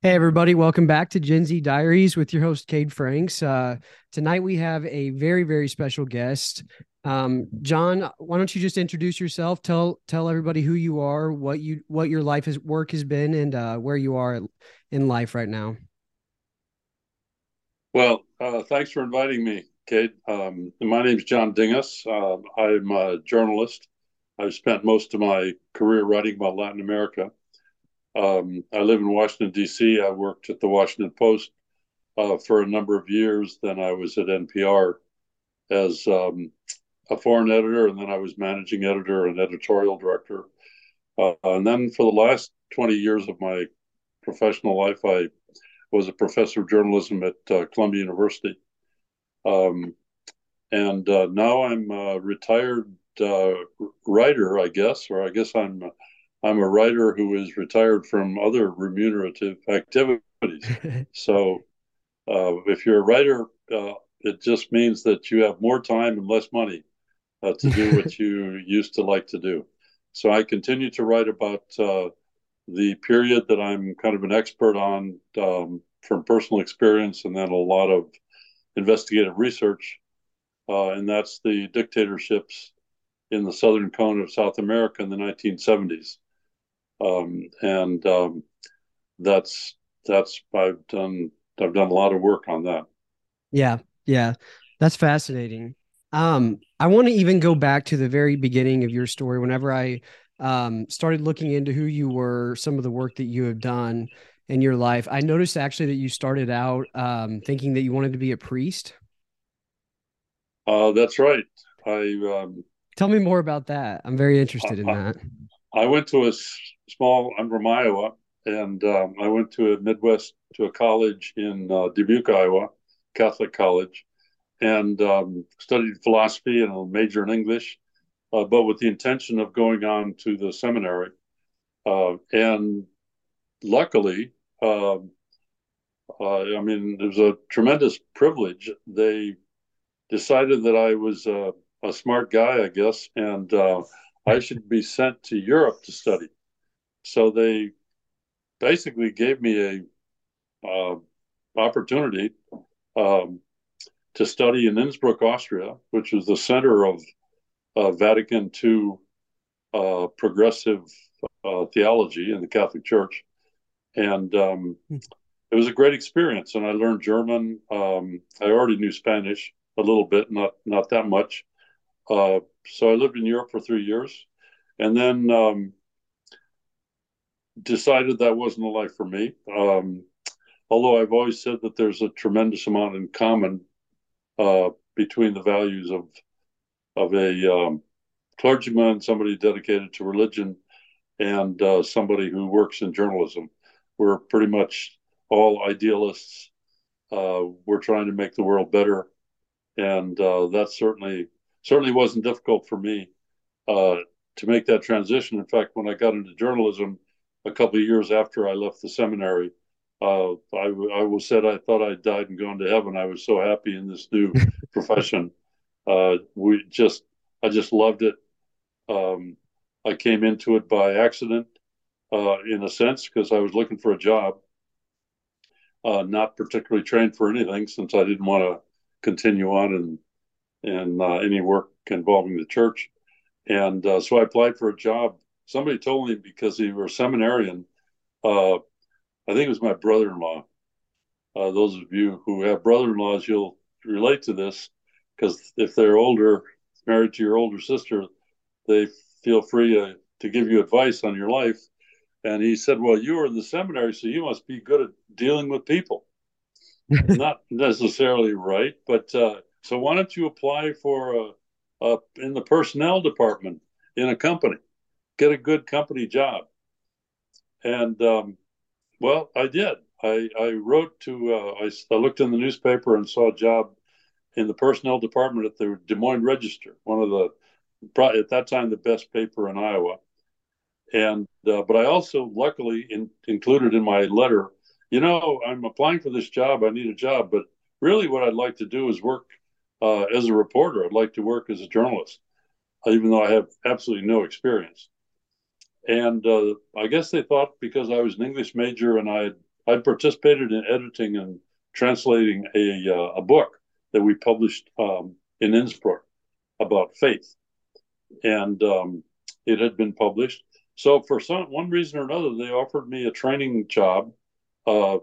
Hey, everybody, welcome back to Gen Z Diaries with your host, Cade Franks. Uh, tonight we have a very, very special guest. Um, John, why don't you just introduce yourself? Tell tell everybody who you are, what you what your life is work has been, and uh, where you are in life right now. Well, uh, thanks for inviting me, Cade. Um, my name is John Dinges. Uh, I'm a journalist. I've spent most of my career writing about Latin America. Um, I live in Washington, D.C. I worked at the Washington Post uh, for a number of years. Then I was at NPR as um, a foreign editor, and then I was managing editor and editorial director. Uh, and then for the last 20 years of my professional life, I was a professor of journalism at uh, Columbia University. Um, and uh, now I'm a retired uh, writer, I guess, or I guess I'm I'm a writer who is retired from other remunerative activities. so uh, if you're a writer, uh, it just means that you have more time and less money uh, to do what you used to like to do. So I continue to write about uh, the period that I'm kind of an expert on um, from personal experience and then a lot of investigative research. Uh, and that's the dictatorships in the southern cone of South America in the 1970s um, and um, that's that's I've done I've done a lot of work on that. Yeah, yeah, that's fascinating. Um, I want to even go back to the very beginning of your story. Whenever I um, started looking into who you were, some of the work that you have done in your life, I noticed actually that you started out um, thinking that you wanted to be a priest. Uh, that's right. I um, tell me more about that. I'm very interested in I, that. I went to a small. I'm from Iowa, and um, I went to a Midwest to a college in uh, Dubuque, Iowa, Catholic college, and um, studied philosophy and a major in English, uh, but with the intention of going on to the seminary. Uh, and luckily, um, uh, I mean, it was a tremendous privilege. They decided that I was a smart guy, I guess, and uh, I should be sent to Europe to study. So they basically gave me a uh, opportunity um, to study in Innsbruck, Austria, which is the center of uh, Vatican II uh, progressive uh, theology in the Catholic Church, and um, it was a great experience. And I learned German. Um, I already knew Spanish a little bit, not not that much. Uh, so I lived in Europe for three years, and then um, decided that wasn't a life for me. Um, although I've always said that there's a tremendous amount in common uh, between the values of of a um, clergyman, somebody dedicated to religion, and uh, somebody who works in journalism. We're pretty much all idealists. Uh, we're trying to make the world better, and uh, that certainly certainly wasn't difficult for me uh, to make that transition. In fact, when I got into journalism, a couple of years after I left the seminary. Uh, I, I was said I thought I'd died and gone to heaven. I was so happy in this new profession. Uh, we just, I just loved it. Um, I came into it by accident, uh, in a sense, because I was looking for a job. Uh, not particularly trained for anything, since I didn't want to continue on in in uh, any work involving the church. And uh, so I applied for a job somebody told me because he were a seminarian. Uh, I think it was my brother-in-law. Uh, those of you who have brother-in-laws, you'll relate to this because if they're older, married to your older sister, they feel free to, to give you advice on your life. And he said, "Well, you were in the seminary, so you must be good at dealing with people." Not necessarily right, but uh, so why don't you apply for in the personnel department in a company? Get a good company job. And um, well, I did. I, I wrote to, uh, I, I, looked in the newspaper and saw a job in the personnel department at the Des Moines Register, one of the, at that time, the best paper in Iowa. And, uh, but I also luckily in, included in my letter, you know, I'm applying for this job. I need a job, but really what I'd like to do is work uh, as a reporter. I'd like to work as a journalist, even though I have absolutely no experience and uh, I guess they thought because I was an English major and I I participated in editing and translating a uh, a book that we published um, in Innsbruck about faith, and um, it had been published. So for some one reason or another, they offered me a training job. Uh,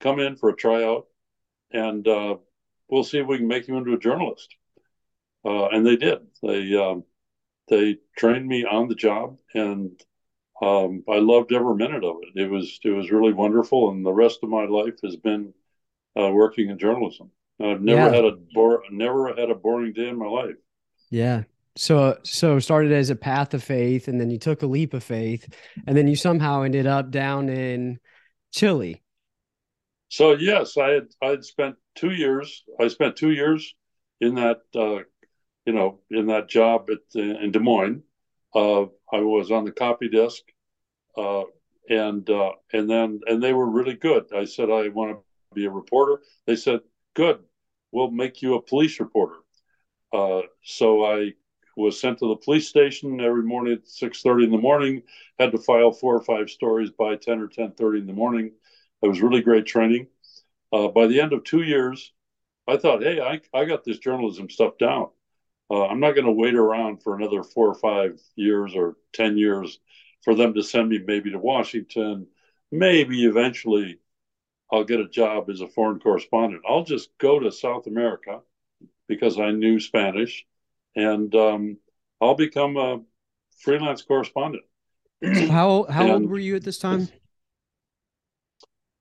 come in for a tryout, and uh, we'll see if we can make you into a journalist. Uh, and they did. They um, they trained me on the job, and um, I loved every minute of it. It was it was really wonderful, and the rest of my life has been uh, working in journalism. I've never yeah. had a bore, never had a boring day in my life. Yeah. So so started as a path of faith, and then you took a leap of faith, and then you somehow ended up down in Chile. So yes, I had I had spent two years. I spent two years in that uh, you know in that job at in Des Moines. Uh, I was on the copy desk, uh, and uh, and then and they were really good. I said I want to be a reporter. They said, "Good, we'll make you a police reporter." Uh, so I was sent to the police station every morning at six thirty in the morning. Had to file four or five stories by ten or ten thirty in the morning. It was really great training. Uh, by the end of two years, I thought, "Hey, I I got this journalism stuff down." Uh, I'm not going to wait around for another four or five years or 10 years for them to send me maybe to Washington. Maybe eventually I'll get a job as a foreign correspondent. I'll just go to South America because I knew Spanish and um, I'll become a freelance correspondent. how how and, old were you at this time?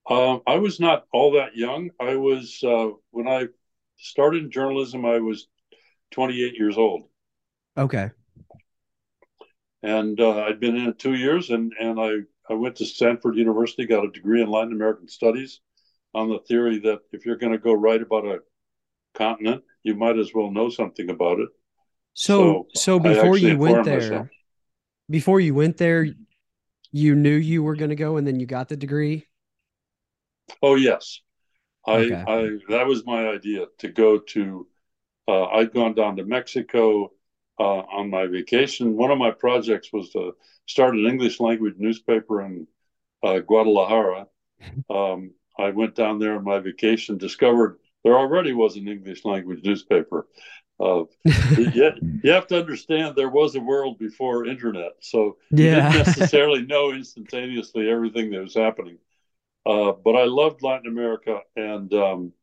Um, I was not all that young. I was uh, when I started in journalism. I was 28 years old. Okay. And uh, I'd been in it two years, and and I I went to Stanford University, got a degree in Latin American Studies, on the theory that if you're going to go write about a continent, you might as well know something about it. So, so, so before you went there, myself. before you went there, you knew you were going to go, and then you got the degree. Oh yes, I, okay. I that was my idea to go to uh, I'd gone down to Mexico uh, on my vacation. One of my projects was to start an English language newspaper in uh, Guadalajara. Um, I went down there on my vacation, discovered there already was an English language newspaper. Uh, you, you, have to understand there was a world before internet, so yeah. you didn't necessarily know instantaneously everything that was happening. Uh, but I loved Latin America, and um,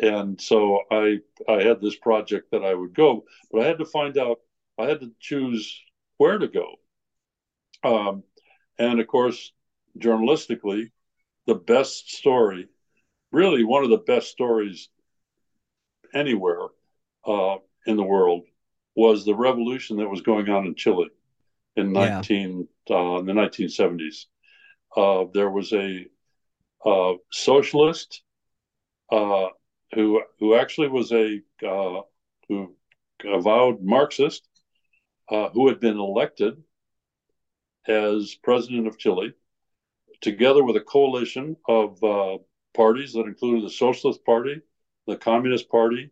and so I I had this project that I would go, but I had to find out. I had to choose where to go, um, and of course, journalistically, the best story, really one of the best stories anywhere uh, in the world, was the revolution that was going on in Chile in yeah. nineteen uh, in the nineteen seventies. Uh, there was a uh, socialist uh, who who actually was a uh, who avowed Marxist, uh, who had been elected as president of Chile, together with a coalition of uh, parties that included the Socialist Party, the Communist Party,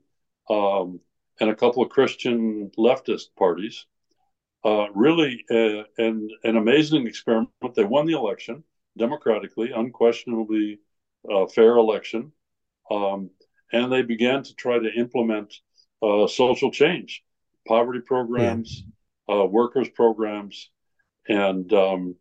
um, and a couple of Christian leftist parties. Uh, really, uh, an an amazing experiment. They won the election democratically, unquestionably uh, fair election. Um, and they began to try to implement uh, social change, poverty programs, yeah. uh, workers programs, and um,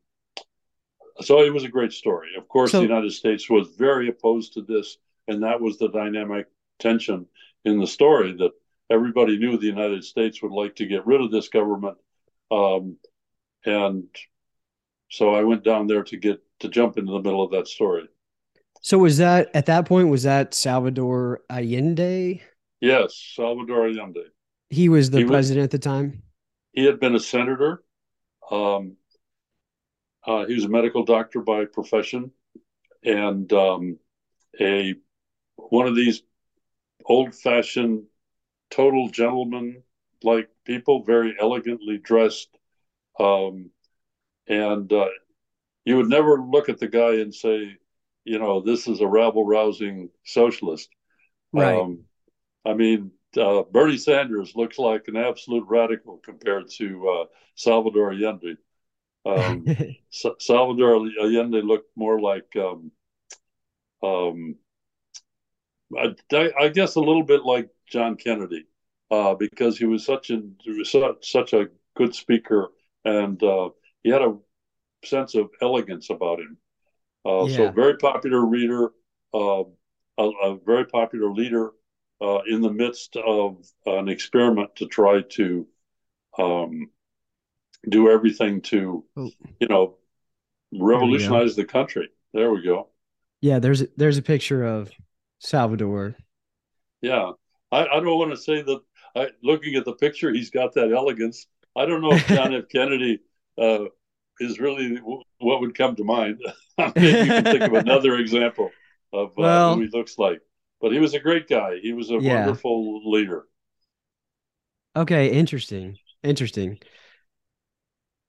so it was a great story. Of course, so, the United States was very opposed to this, and that was the dynamic tension in the story that everybody knew the United States would like to get rid of this government, um, and so I went down there to get to jump into the middle of that story. So was that at that point? Was that Salvador Allende? Yes, Salvador Allende. He was the he president was, at the time. He had been a senator. Um, uh, he was a medical doctor by profession, and um, a one of these old-fashioned, total gentleman-like people, very elegantly dressed, um, and uh, you would never look at the guy and say you know, this is a rabble rousing socialist. Right. Um, I mean, uh, Bernie Sanders looks like an absolute radical compared to uh, Salvador Allende. Um, Salvador Allende looked more like um, um, I, I, guess a little bit like John Kennedy, uh, because he was such a such, such a good speaker, and uh, he had a sense of elegance about him. Uh, yeah. So, very popular reader, uh, a, a, very popular leader uh, in the midst of an experiment to try to um, do everything to, oh. you know, revolutionize the country. There we go. Yeah, there's a, there's a picture of Salvador. Yeah, I, I don't want to say that. I, looking at the picture, he's got that elegance. I don't know if John F. Kennedy uh, is really what would come to mind. Maybe you can think of another example of uh, well, who he looks like. But he was a great guy. He was a yeah. wonderful leader. Okay, interesting. Interesting.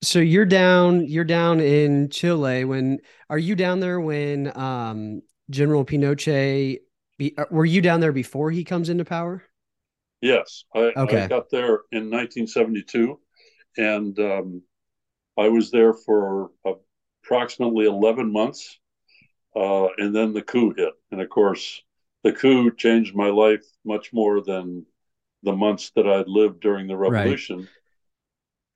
So you're down you're down in Chile when are you down there when um General Pinochet be, uh, were you down there before he comes into power? Yes, I, okay. I got there in 1972 and um, I was there for approximately 11 months uh, and then the coup hit and of course the coup changed my life much more than the months that I'd lived during the revolution. Right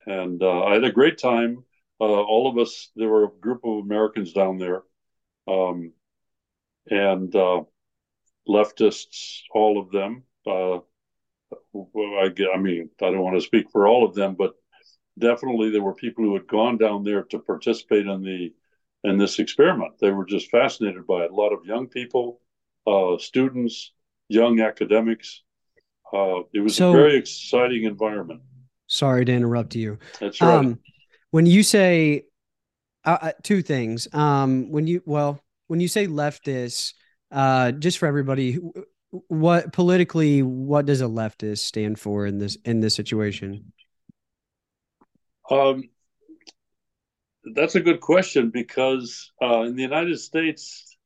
and uh, I had a great time. Uh, all of us, there were a group of Americans down there, um, and uh, leftists, all of them. Uh, I, I mean, I don't want to speak for all of them, but definitely there were people who had gone down there to participate in the in this experiment. They were just fascinated by it. A lot of young people, uh, students, young academics. Uh, it was so, a very exciting environment. Sorry to interrupt you. That's right. Um, when you say uh, uh, two things, um, when you well, when you say leftist, uh, just for everybody, what politically, what does a leftist stand for in this in this situation? Um, that's a good question because uh, in the United States,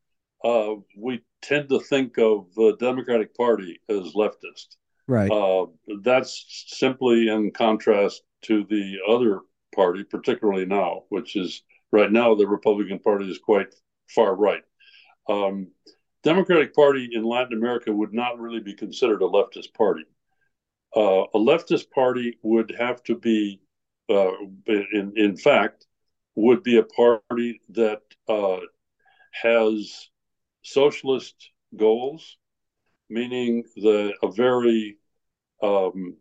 uh, we tend to think of the Democratic Party as leftist. Right. Uh, that's simply in contrast to the other party, particularly now, which is right now the Republican Party is quite far right. Um, Democratic Party in Latin America would not really be considered a leftist party. Uh, a leftist party would have to be, uh, in in fact, would be a party that uh, has socialist goals meaning the a very um,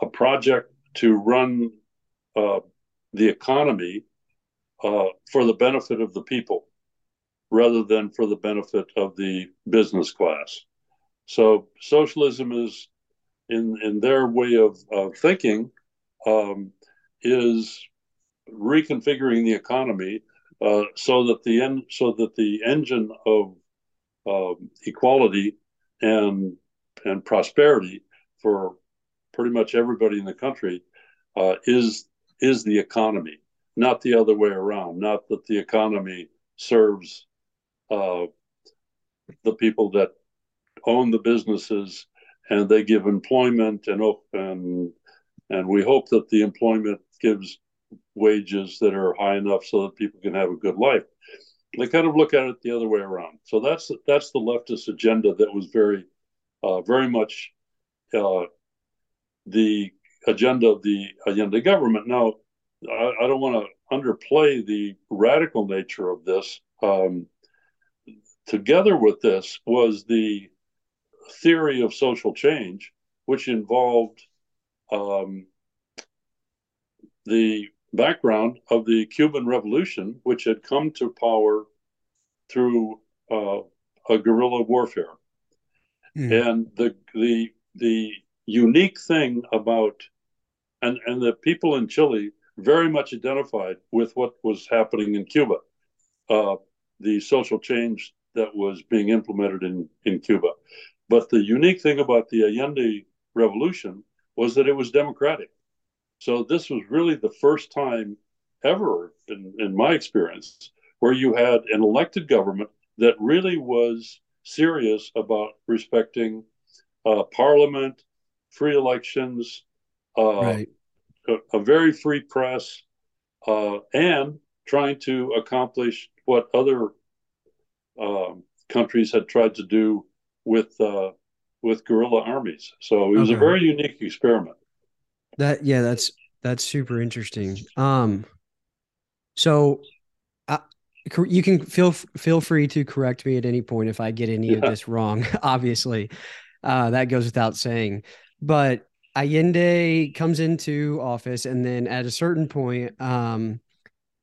a project to run uh, the economy uh, for the benefit of the people rather than for the benefit of the business class. So socialism is, in in their way of, of thinking, um, is reconfiguring the economy uh, so that the so that the engine of um, equality and and prosperity for pretty much everybody in the country uh, is is the economy, not the other way around. Not that the economy serves uh, the people that own the businesses and they give employment and and and we hope that the employment gives wages that are high enough so that people can have a good life they kind of look at it the other way around. So that's that's the leftist agenda that was very, uh, very much uh, the agenda of the Allende government. Now, I, I don't want to underplay the radical nature of this. Um, together with this was the theory of social change, which involved um, the background of the Cuban Revolution, which had come to power through uh, a guerrilla warfare. Mm. And the the the unique thing about and and the people in Chile very much identified with what was happening in Cuba, uh, the social change that was being implemented in in Cuba. But the unique thing about the Allende Revolution was that it was democratic. So this was really the first time ever, in, in my experience, where you had an elected government that really was serious about respecting uh, parliament, free elections, uh, right. a, a, very free press, uh, and trying to accomplish what other um, countries had tried to do with uh, with guerrilla armies. So it was okay. a very unique experiment. That yeah, that's that's super interesting. Um, so uh, you can feel feel free to correct me at any point if I get any yeah. of this wrong. Obviously, uh, that goes without saying. But Allende comes into office, and then at a certain point, um,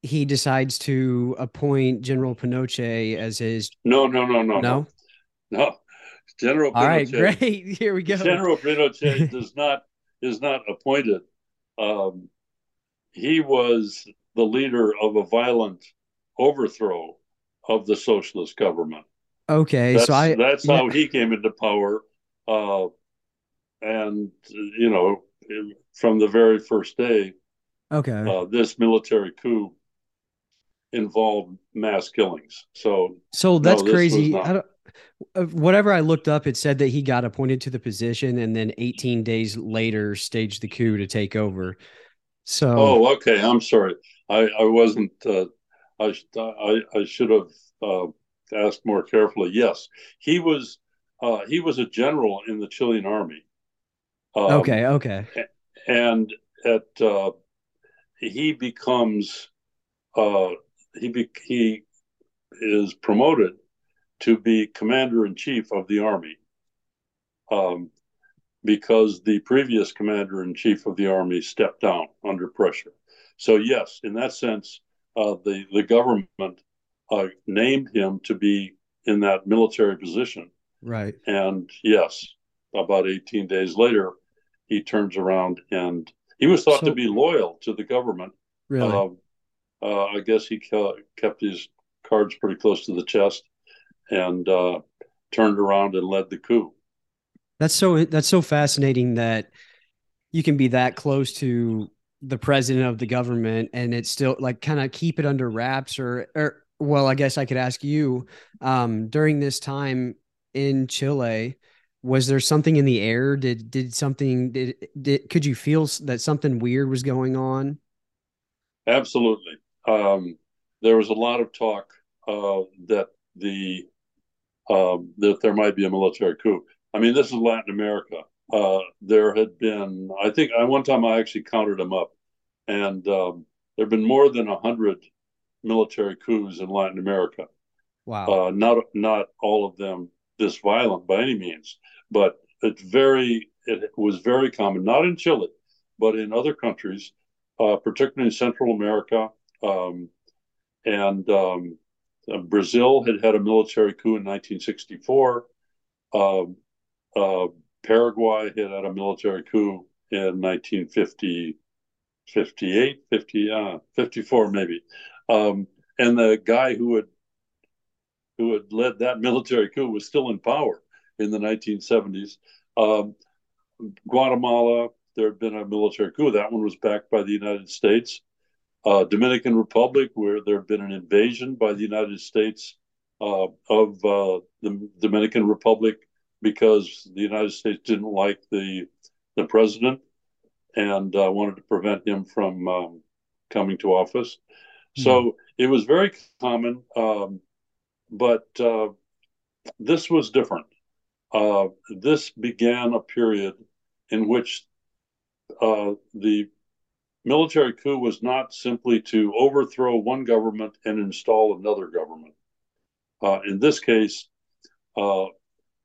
he decides to appoint General Pinochet as his. No, no, no, no, no, no. General. Pinochet, All right, great. Here we go. General Pinochet does not is not appointed. Um, he was the leader of a violent overthrow of the socialist government. Okay, that's, so I that's yeah. how he came into power, uh, and you know, from the very first day, okay, uh, this military coup involved mass killings. So, so that's no, crazy. I don't, whatever I looked up, it said that he got appointed to the position and then 18 days later staged the coup to take over. So, oh, okay. I'm sorry. I, I wasn't, uh, I, I, I should have uh, asked more carefully. Yes, he was, uh, he was a general in the Chilean army. Um, okay. Okay. And at, uh, he becomes, uh, he, be, he is promoted to be commander in chief of the army. Um, because the previous commander in chief of the army stepped down under pressure. So yes, in that sense, uh, the the government uh, named him to be in that military position. Right. And yes, about 18 days later, he turns around and he was thought so, to be loyal to the government. Really? Um, uh, I guess he kept his cards pretty close to the chest and uh, turned around and led the coup. That's so that's so fascinating that you can be that close to the president of the government and it's still like kind of keep it under wraps or or well I guess I could ask you um, during this time in Chile was there something in the air? Did did something did, did could you feel that something weird was going on? Absolutely. Um, there was a lot of talk uh, that the um, that there might be a military coup. I mean, this is Latin America. Uh, there had been, I think, I one time I actually counted them up, and um, there have been more than a hundred military coups in Latin America. Wow. Uh, not not all of them this violent by any means, but it's very it was very common, not in Chile, but in other countries, uh, particularly in Central America, um, and um, uh, Brazil had had a military coup in 1964. Um, uh, Paraguay had had a military coup in 1950, 58, 50, uh, 54 maybe. Um, and the guy who had who had led that military coup was still in power in the 1970s. Um, Guatemala, there had been a military coup. That one was backed by the United States uh, Dominican Republic, where there had been an invasion by the United States uh, of uh, the Dominican Republic because the United States didn't like the the president and uh, wanted to prevent him from um, coming to office. Mm-hmm. So it was very common, um, but uh, this was different. Uh, this began a period in which the military coup was not simply to overthrow one government and install another government. Uh, in this case, uh,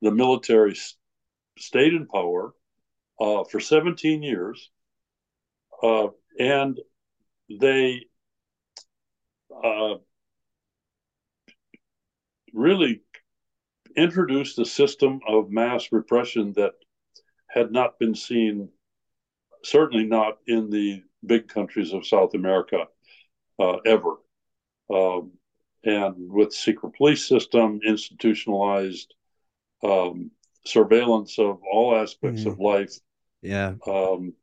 the military st- stayed in power uh, for 17 years, uh, and they uh, really introduced a system of mass repression that had not been seen, certainly not in the big countries of South America uh, ever. Um, and with secret police system, institutionalized um, surveillance of all aspects mm. of life, yeah, um,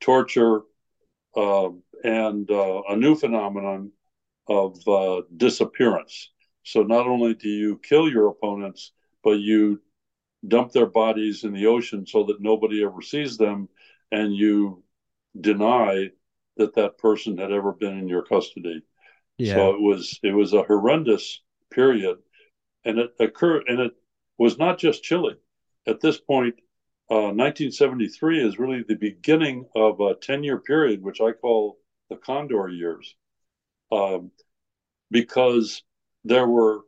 torture, uh, and uh, a new phenomenon of uh, disappearance. So not only do you kill your opponents, but you dump their bodies in the ocean so that nobody ever sees them, and you deny that that person had ever been in your custody. Yeah. So it was it was a horrendous period, and it occurred, and it was not just Chile. At this point, uh, 1973 is really the beginning of a 10 year period, which I call the Condor years, um, because there were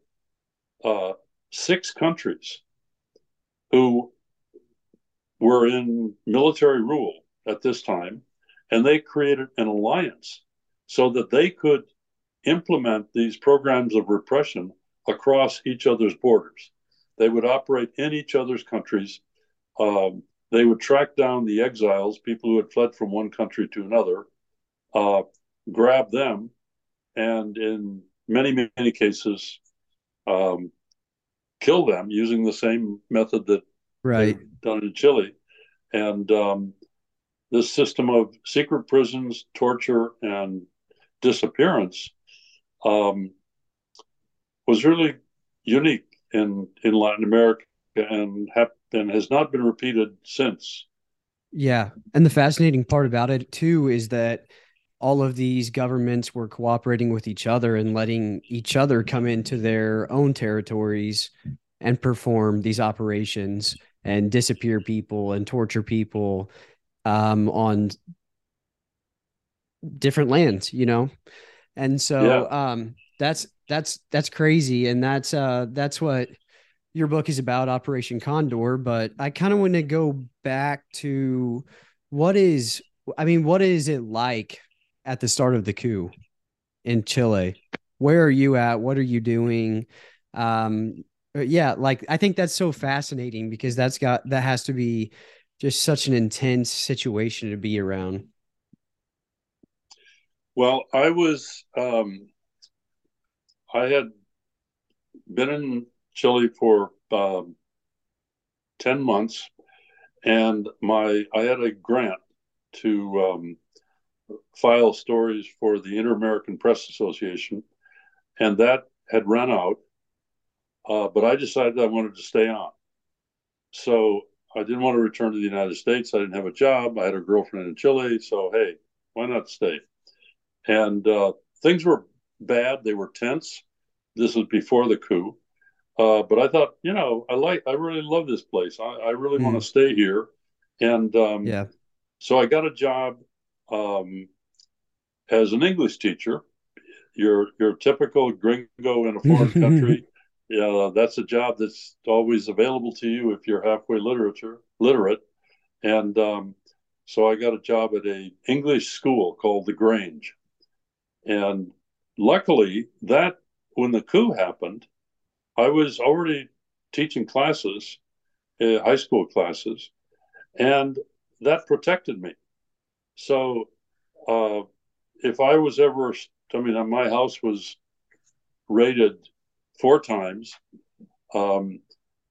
uh, six countries who were in military rule at this time, and they created an alliance so that they could implement these programs of repression across each other's borders. They would operate in each other's countries. Um, they would track down the exiles, people who had fled from one country to another, uh, grab them, and in many, many cases, um, kill them using the same method that right done in Chile. And um, this system of secret prisons, torture, and disappearance um, was really unique in in Latin America and and has not been repeated since. Yeah, and the fascinating part about it too is that all of these governments were cooperating with each other and letting each other come into their own territories and perform these operations and disappear people and torture people um, on different lands, you know? And so yeah. um, that's that's that's crazy. And that's uh that's what your book is about, Operation Condor. But I kind of want to go back to what is I mean, what is it like at the start of the coup in Chile? Where are you at? What are you doing? Um, yeah, like I think that's so fascinating because that's got that has to be just such an intense situation to be around. Well, I was um, I had been in Chile for um, ten months, and my I had a grant to um, file stories for the Inter American Press Association, and that had run out. Uh, but I decided I wanted to stay on. So I didn't want to return to the United States. I didn't have a job. I had a girlfriend in Chile. So, hey, why not stay? And uh, things were bad. They were tense. This was before the coup. Uh, but I thought, you know, I like, I really love this place. I, I really mm. want to stay here. And um, yeah. So I got a job um, as an English teacher. Your your typical gringo in a foreign country yeah, that's a job that's always available to you if you're halfway literature literate. And um, so I got a job at a English school called the Grange. And luckily, that when the coup happened, I was already teaching classes, uh, high school classes, and that protected me. So uh, if I was ever, I mean, my house was raided four times. Um,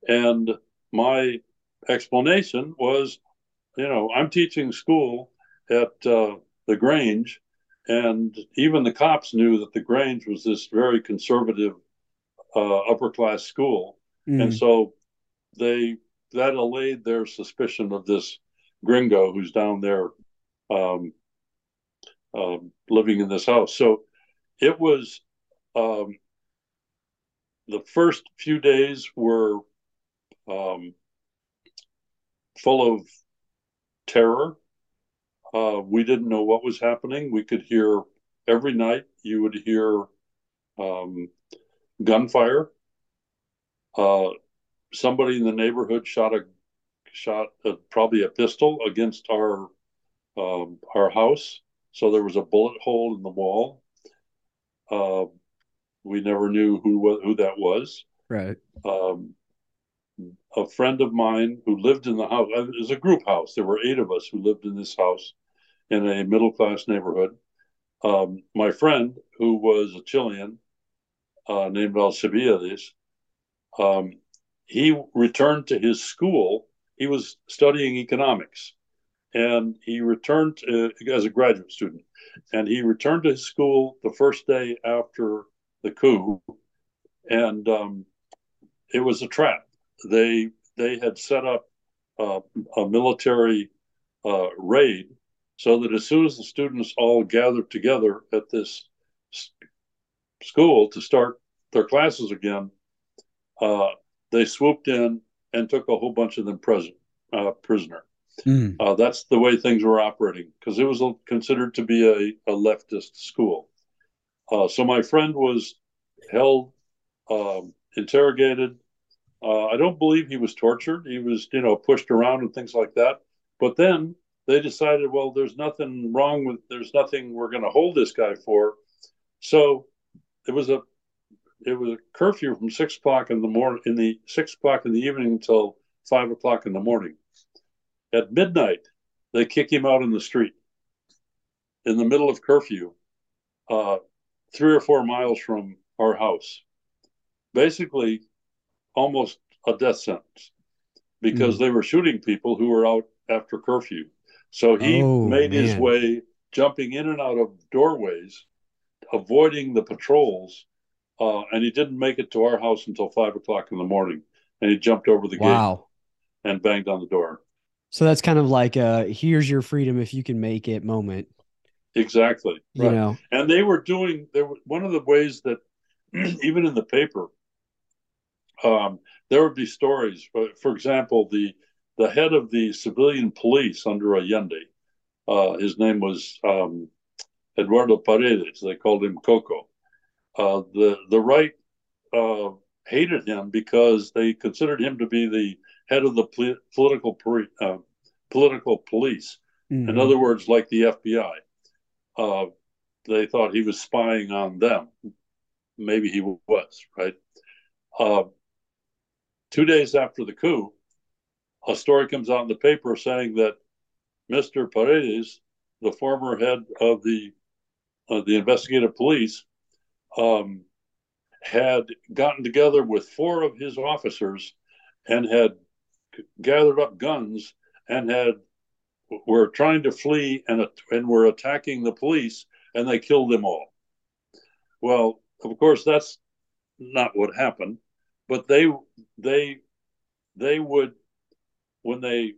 and my explanation was, you know, I'm teaching school at uh, the Grange, and even the cops knew that the Grange was this very conservative uh, upper class school, mm. and so they that allayed their suspicion of this gringo who's down there um, uh, living in this house. So it was um, the first few days were um, full of terror. Uh, we didn't know what was happening. We could hear every night. You would hear um, gunfire. Uh, somebody in the neighborhood shot a shot a, probably a pistol against our um, our house. So there was a bullet hole in the wall. Uh, we never knew who who that was. Right. Um, a friend of mine who lived in the house. Uh, it was a group house. There were eight of us who lived in this house in a middle class neighborhood. Um, my friend, who was a Chilean uh, named Alcibiades, um, he returned to his school. He was studying economics, and he returned to, as a graduate student. And he returned to his school the first day after the coup, and um, it was a trap. They they had set up uh, a military uh, raid so that as soon as the students all gathered together at this school to start their classes again, uh, they swooped in and took a whole bunch of them present, uh, prisoner. Mm. Uh, that's the way things were operating because it was considered to be a, a leftist school. Uh, so my friend was held, um, interrogated. Uh, I don't believe he was tortured. He was, you know, pushed around and things like that. But then they decided, well, there's nothing wrong with, there's nothing we're going to hold this guy for. So it was a, it was a curfew from six o'clock in the morning, in the six o'clock in the evening until five o'clock in the morning. At midnight, they kick him out in the street in the middle of curfew, uh, three or four miles from our house. Basically, almost a death sentence because mm. they were shooting people who were out after curfew. So he oh, made man. his way jumping in and out of doorways, avoiding the patrols, uh, and he didn't make it to our house until five o'clock in the morning. And he jumped over the wow. gate and banged on the door. So that's kind of like a here's your freedom if you can make it moment. Exactly. Right. You know, and they were doing there one of the ways that even in the paper, um, there would be stories. For example, the the head of the civilian police under Allende, uh, his name was um, Eduardo Paredes. They called him Coco. Uh, the the right uh, hated him because they considered him to be the head of the pl- political uh, political police. Mm-hmm. In other words, like the FBI. Uh, they thought he was spying on them. Maybe he was, right? Uh, two days after the coup, a story comes out in the paper saying that Mr. Paredes, the former head of the uh, the investigative police, um, had gotten together with four of his officers and had gathered up guns and had were trying to flee and and were attacking the police and they killed them all. Well, of course that's not what happened, but they they they would when they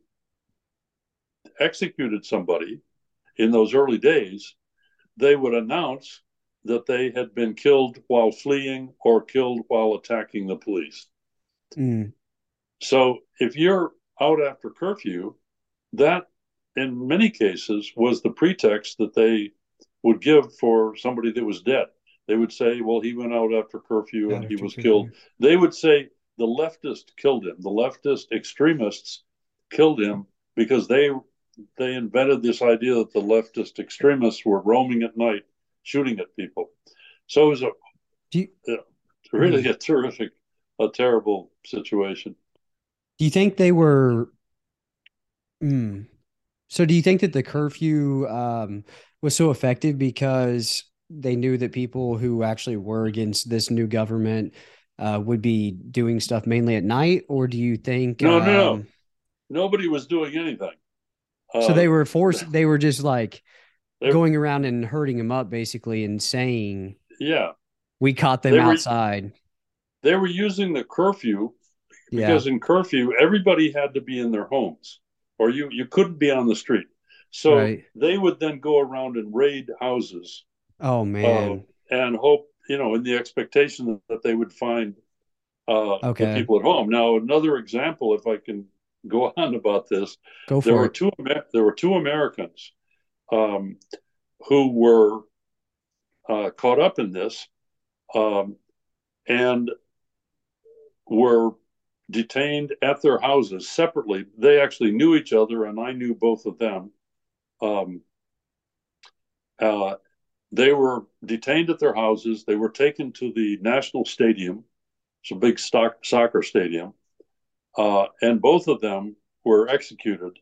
executed somebody in those early days, they would announce that they had been killed while fleeing or killed while attacking the police. Mm. So if you're out after curfew, that in many cases was the pretext that they would give for somebody that was dead. They would say, well, he went out after curfew and he was curfew. killed. They would say the leftist killed him. The leftist extremists killed him because they they invented this idea that the leftist extremists were roaming at night shooting at people. So it was a you, uh, really mm-hmm. a terrific, a terrible situation. Do you think they were? Mm, so, do you think that the curfew um, was so effective because they knew that people who actually were against this new government uh, would be doing stuff mainly at night, or do you think? No, um, no, no. Um, Nobody was doing anything. So they were forced. They were just like going around and hurting them up, basically, and saying, "Yeah, we caught them they outside." Were, they were using the curfew because yeah. in curfew everybody had to be in their homes or you you couldn't be on the street so right. they would then go around and raid houses oh man uh, and hope you know in the expectation that they would find uh, okay. the people at home now another example if i can go on about this go for there it. were two there were two americans um, who were uh, caught up in this um, and were detained at their houses separately. They actually knew each other, and I knew both of them. Um, uh, they were detained at their houses. They were taken to the National Stadium. It's a big stock, soccer stadium. Uh, and both of them were executed.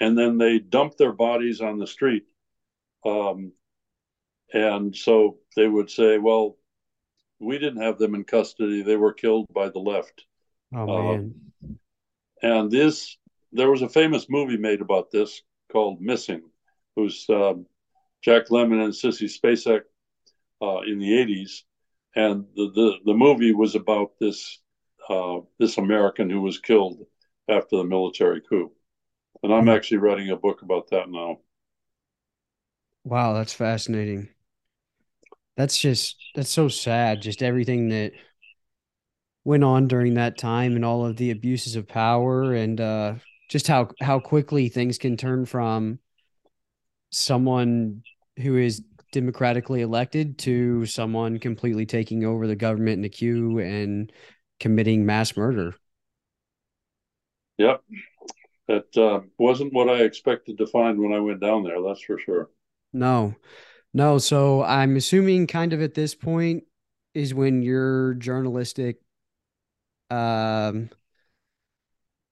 And then they dumped their bodies on the street. Um, and so they would say, well, we didn't have them in custody. They were killed by the left. Oh uh, man! Uh, and this, there was a famous movie made about this called Missing, who's um, Jack Lemmon and Sissy Spacek uh, in the '80s, and the, the the movie was about this uh, this American who was killed after the military coup, and I'm actually writing a book about that now. Wow, that's fascinating. That's just that's so sad. Just everything that went on during that time and all of the abuses of power and uh, just how how quickly things can turn from someone who is democratically elected to someone completely taking over the government in a coup and committing mass murder. Yep. That uh, wasn't what I expected to find when I went down there, that's for sure. No. No, so I'm assuming kind of at this point is when your journalistic um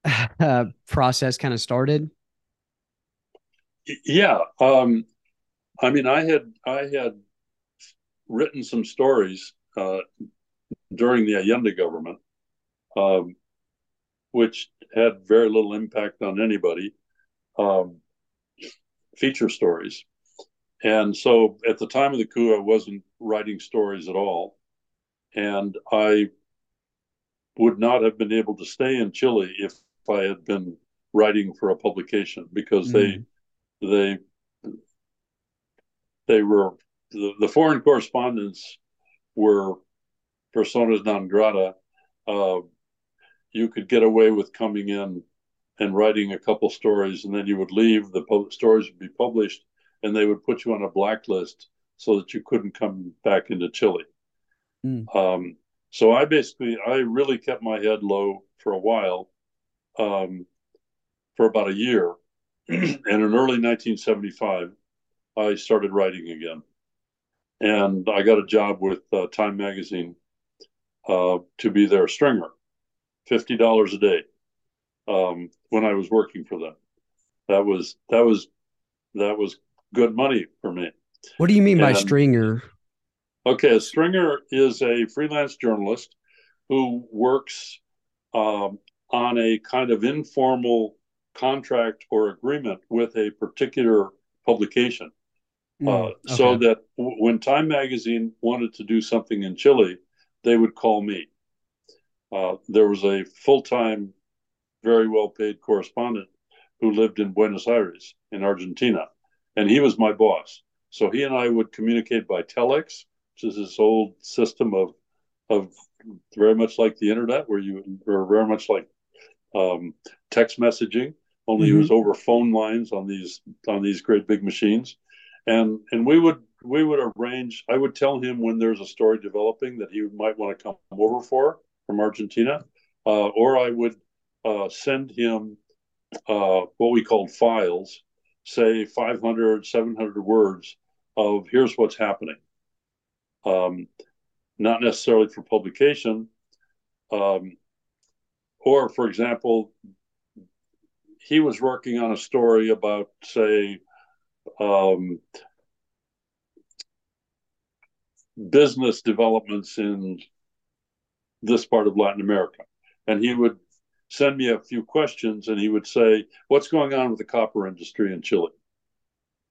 process kind of started. Yeah, um I mean, I had I had written some stories uh, during the Allende government, um, which had very little impact on anybody. Um, feature stories, and so at the time of the coup, I wasn't writing stories at all, and I would not have been able to stay in Chile if I had been writing for a publication because mm. they they they were the, the foreign correspondents were personas non grata. Uh, you could get away with coming in and writing a couple stories, and then you would leave. The pub- stories would be published, and they would put you on a blacklist so that you couldn't come back into Chile. Mm. Um, so I basically, I really kept my head low for a while, um, for about a year. and in early 1975, I started writing again. And I got a job with uh, Time Magazine uh, to be their stringer, $50 a day um, when I was working for them. That was, that was, that was good money for me. What do you mean and, by stringer? Okay, stringer is a freelance journalist who works um, on a kind of informal contract or agreement with a particular publication. Mm, uh, okay. So that w- when Time Magazine wanted to do something in Chile, they would call me. Uh, there was a full time, very well paid correspondent who lived in Buenos Aires in Argentina, and he was my boss. So he and I would communicate by telex, which is this old system of of very much like the internet, where you were very much like um, text messaging, only mm-hmm. it was over phone lines on these on these great big machines and and we would we would arrange. I would tell him when there's a story developing that he might want to come over for from Argentina, uh, or I would uh, send him uh, what we called files, say 500, 700 words of here's what's happening. Um, not necessarily for publication. Um, or, for example, he was working on a story about, say, um, business developments in this part of Latin America. And he would send me a few questions and he would say, What's going on with the copper industry in Chile?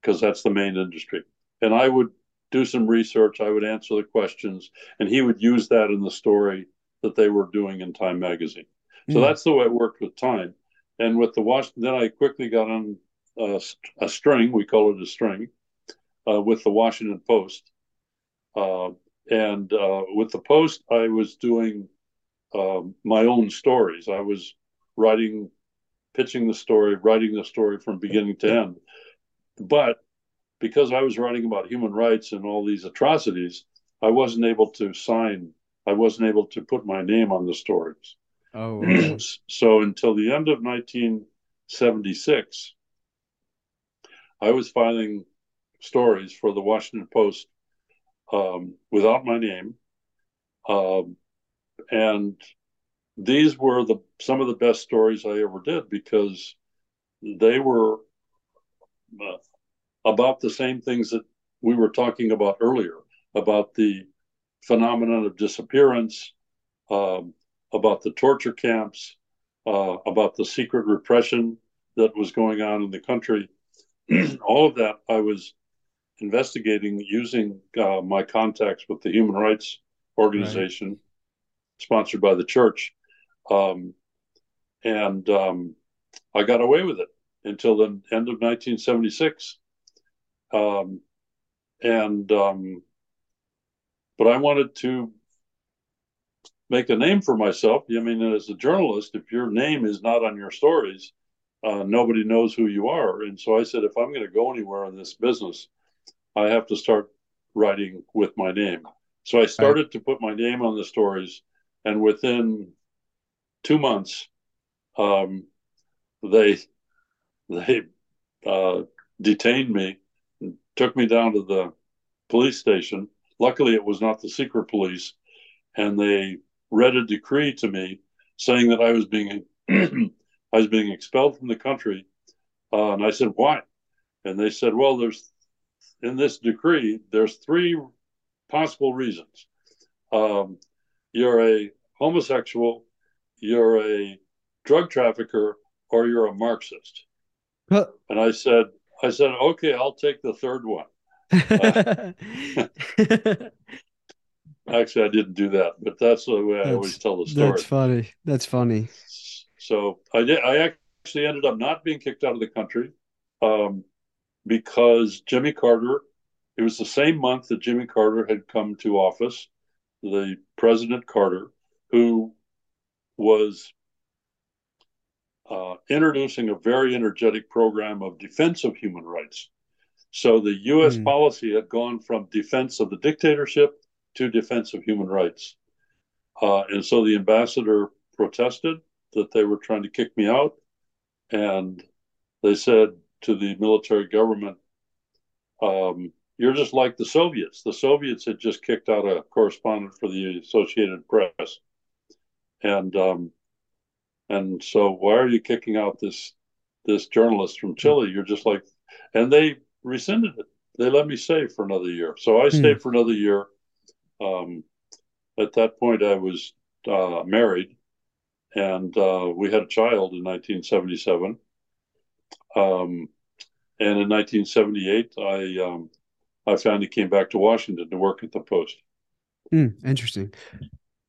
Because that's the main industry. And I would do some research, I would answer the questions, and he would use that in the story that they were doing in Time magazine. So mm. that's the way it worked with Time. And with the Washington, then I quickly got on a, a string, we call it a string, uh, with the Washington Post. Uh, and uh, with the Post, I was doing um, my own stories. I was writing, pitching the story, writing the story from beginning to end. But because I was writing about human rights and all these atrocities, I wasn't able to sign, I wasn't able to put my name on the stories. Oh. so until the end of 1976, I was filing stories for the Washington Post um, without my name, um, and these were the some of the best stories I ever did because they were uh, about the same things that we were talking about earlier about the phenomenon of disappearance, um, about the torture camps, uh, about the secret repression that was going on in the country. all of that I was investigating using uh, my contacts with the Human Rights Organization, right. sponsored by the church, um, and um, I got away with it until the end of 1976. Um, and um, but I wanted to make a name for myself. I mean, as a journalist, if your name is not on your stories, uh, nobody knows who you are. And so I said, if I'm going to go anywhere in this business, I have to start writing with my name. So I started to put my name on the stories, and within two months, um, they they uh, detained me, took me down to the police station. Luckily, it was not the secret police, and they read a decree to me saying that I was being I was being expelled from the country. Uh, and I said, "Why?" And they said, "Well, there's in this decree there's three possible reasons. Um, you're a homosexual, you're a drug trafficker, or you're a Marxist." Huh. And I said, "I said, okay, I'll take the third one." Uh, Actually, I didn't do that, but that's the way I always tell the story. That's funny. That's funny. So I did. I actually ended up not being kicked out of the country um, because Jimmy Carter. It was the same month that Jimmy Carter had come to office, the President Carter, who was uh, introducing a very energetic program of defense of human rights. So the U.S. Mm. policy had gone from defense of the dictatorship to defense of human rights. Uh, and so the ambassador protested that they were trying to kick me out. And they said to the military government, um, You're just like the Soviets. The Soviets had just kicked out a correspondent for the Associated Press. And um, and so why are you kicking out this this journalist from Chile? You're just like and they rescinded it. They let me stay for another year. So I stayed mm. for another year um, at that point, I was uh, married, and uh, we had a child in 1977. Um, and in 1978, I um, I finally came back to Washington to work at the Post. Mm, interesting.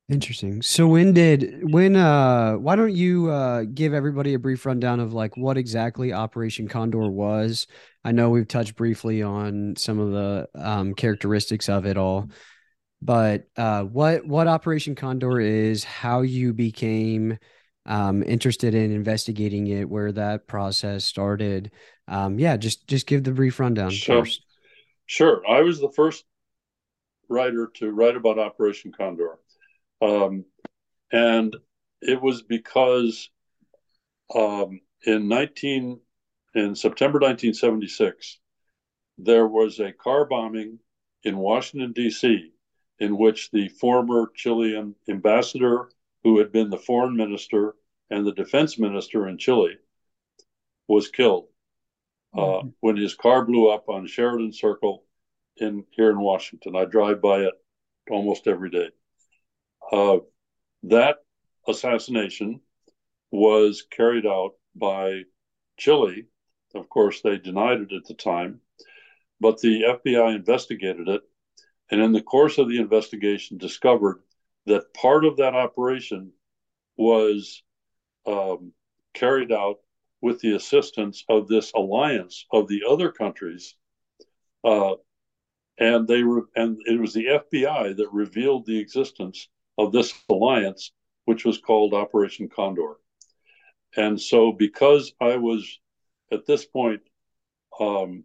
Interesting. So when did when uh why don't you uh give everybody a brief rundown of like what exactly Operation Condor was? I know we've touched briefly on some of the um characteristics of it all, but uh, what what Operation Condor is, how you became um, interested in investigating it, where that process started. Um, yeah, just just give the brief rundown sure. first. Sure, I was the first writer to write about Operation Condor, um, and it was because um, in nineteen in September 1976 there was a car bombing in Washington D.C in which the former Chilean ambassador, who had been the foreign minister and the defense minister in Chile, was killed uh, mm-hmm. when his car blew up on Sheridan Circle in here in Washington. I drive by it almost every day. Uh, that assassination was carried out by Chile. Of course, they denied it at the time, but the FBI investigated it and in the course of the investigation discovered that part of that operation was um, carried out with the assistance of this alliance of the other countries uh, and they re- and it was the FBI that revealed the existence of this alliance, which was called Operation Condor. And so, because I was at this point um,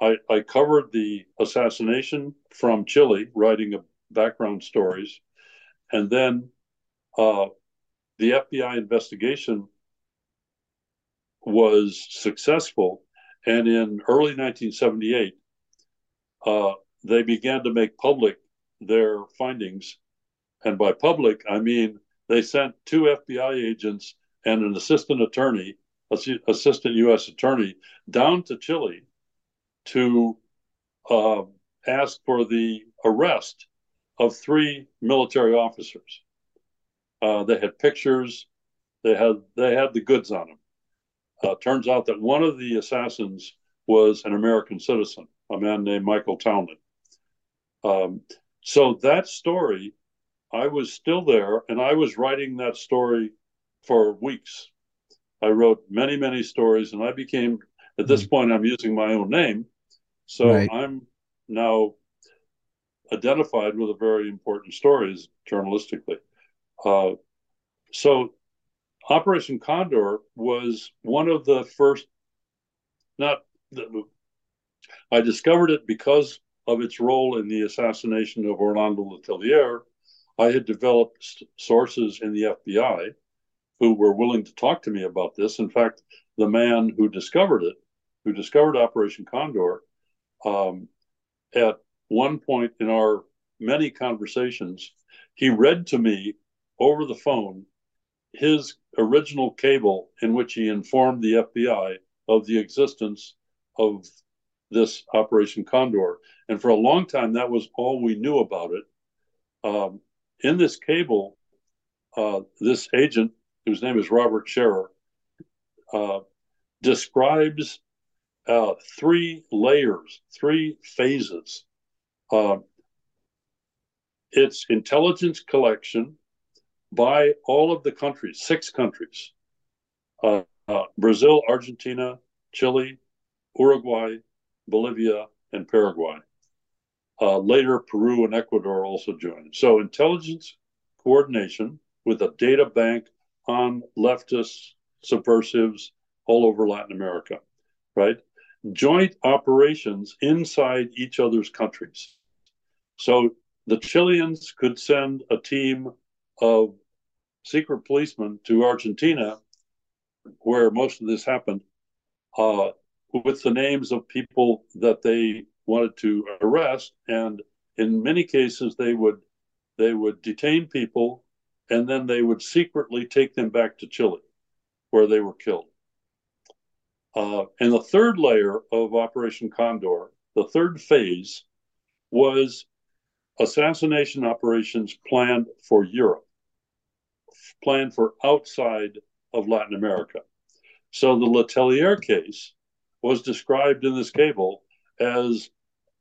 I, I covered the assassination from Chile, writing background stories, and then uh, the FBI investigation was successful. And in early 1978, uh, they began to make public their findings. And by public, I mean they sent two FBI agents and an assistant attorney, assistant U.S. attorney, down to Chile to uh, ask for the arrest of three military officers. Uh, they had pictures. They had they had the goods on them. Uh, turns out that one of the assassins was an American citizen, a man named Michael Townley. Um, so that story, I was still there, and I was writing that story for weeks. I wrote many, many stories, and I became at this mm-hmm. point I'm using my own name so right. I'm now identified with a very important stories journalistically. Uh, so Operation Condor was one of the first, not, the, I discovered it because of its role in the assassination of Orlando Letelier. I had developed sources in the FBI who were willing to talk to me about this. In fact, the man who discovered it, who discovered Operation Condor, um, at one point in our many conversations, he read to me over the phone his original cable in which he informed the FBI of the existence of this Operation Condor. And for a long time, that was all we knew about it. Um, in this cable, uh, this agent, whose name is Robert Scherrer, uh, describes uh, three layers, three phases. Uh, it's intelligence collection by all of the countries, six countries uh, uh, Brazil, Argentina, Chile, Uruguay, Bolivia, and Paraguay. Uh, later, Peru and Ecuador also joined. So, intelligence coordination with a data bank on leftists, subversives all over Latin America, right? Joint operations inside each other's countries. So, the Chileans could send a team of secret policemen to Argentina, where most of this happened, uh, with the names of people that they wanted to arrest, and in many cases they would they would detain people, and then they would secretly take them back to Chile, where they were killed. Uh, and the third layer of Operation Condor, the third phase, was assassination operations planned for Europe, planned for outside of Latin America. So the Letelier case was described in this cable as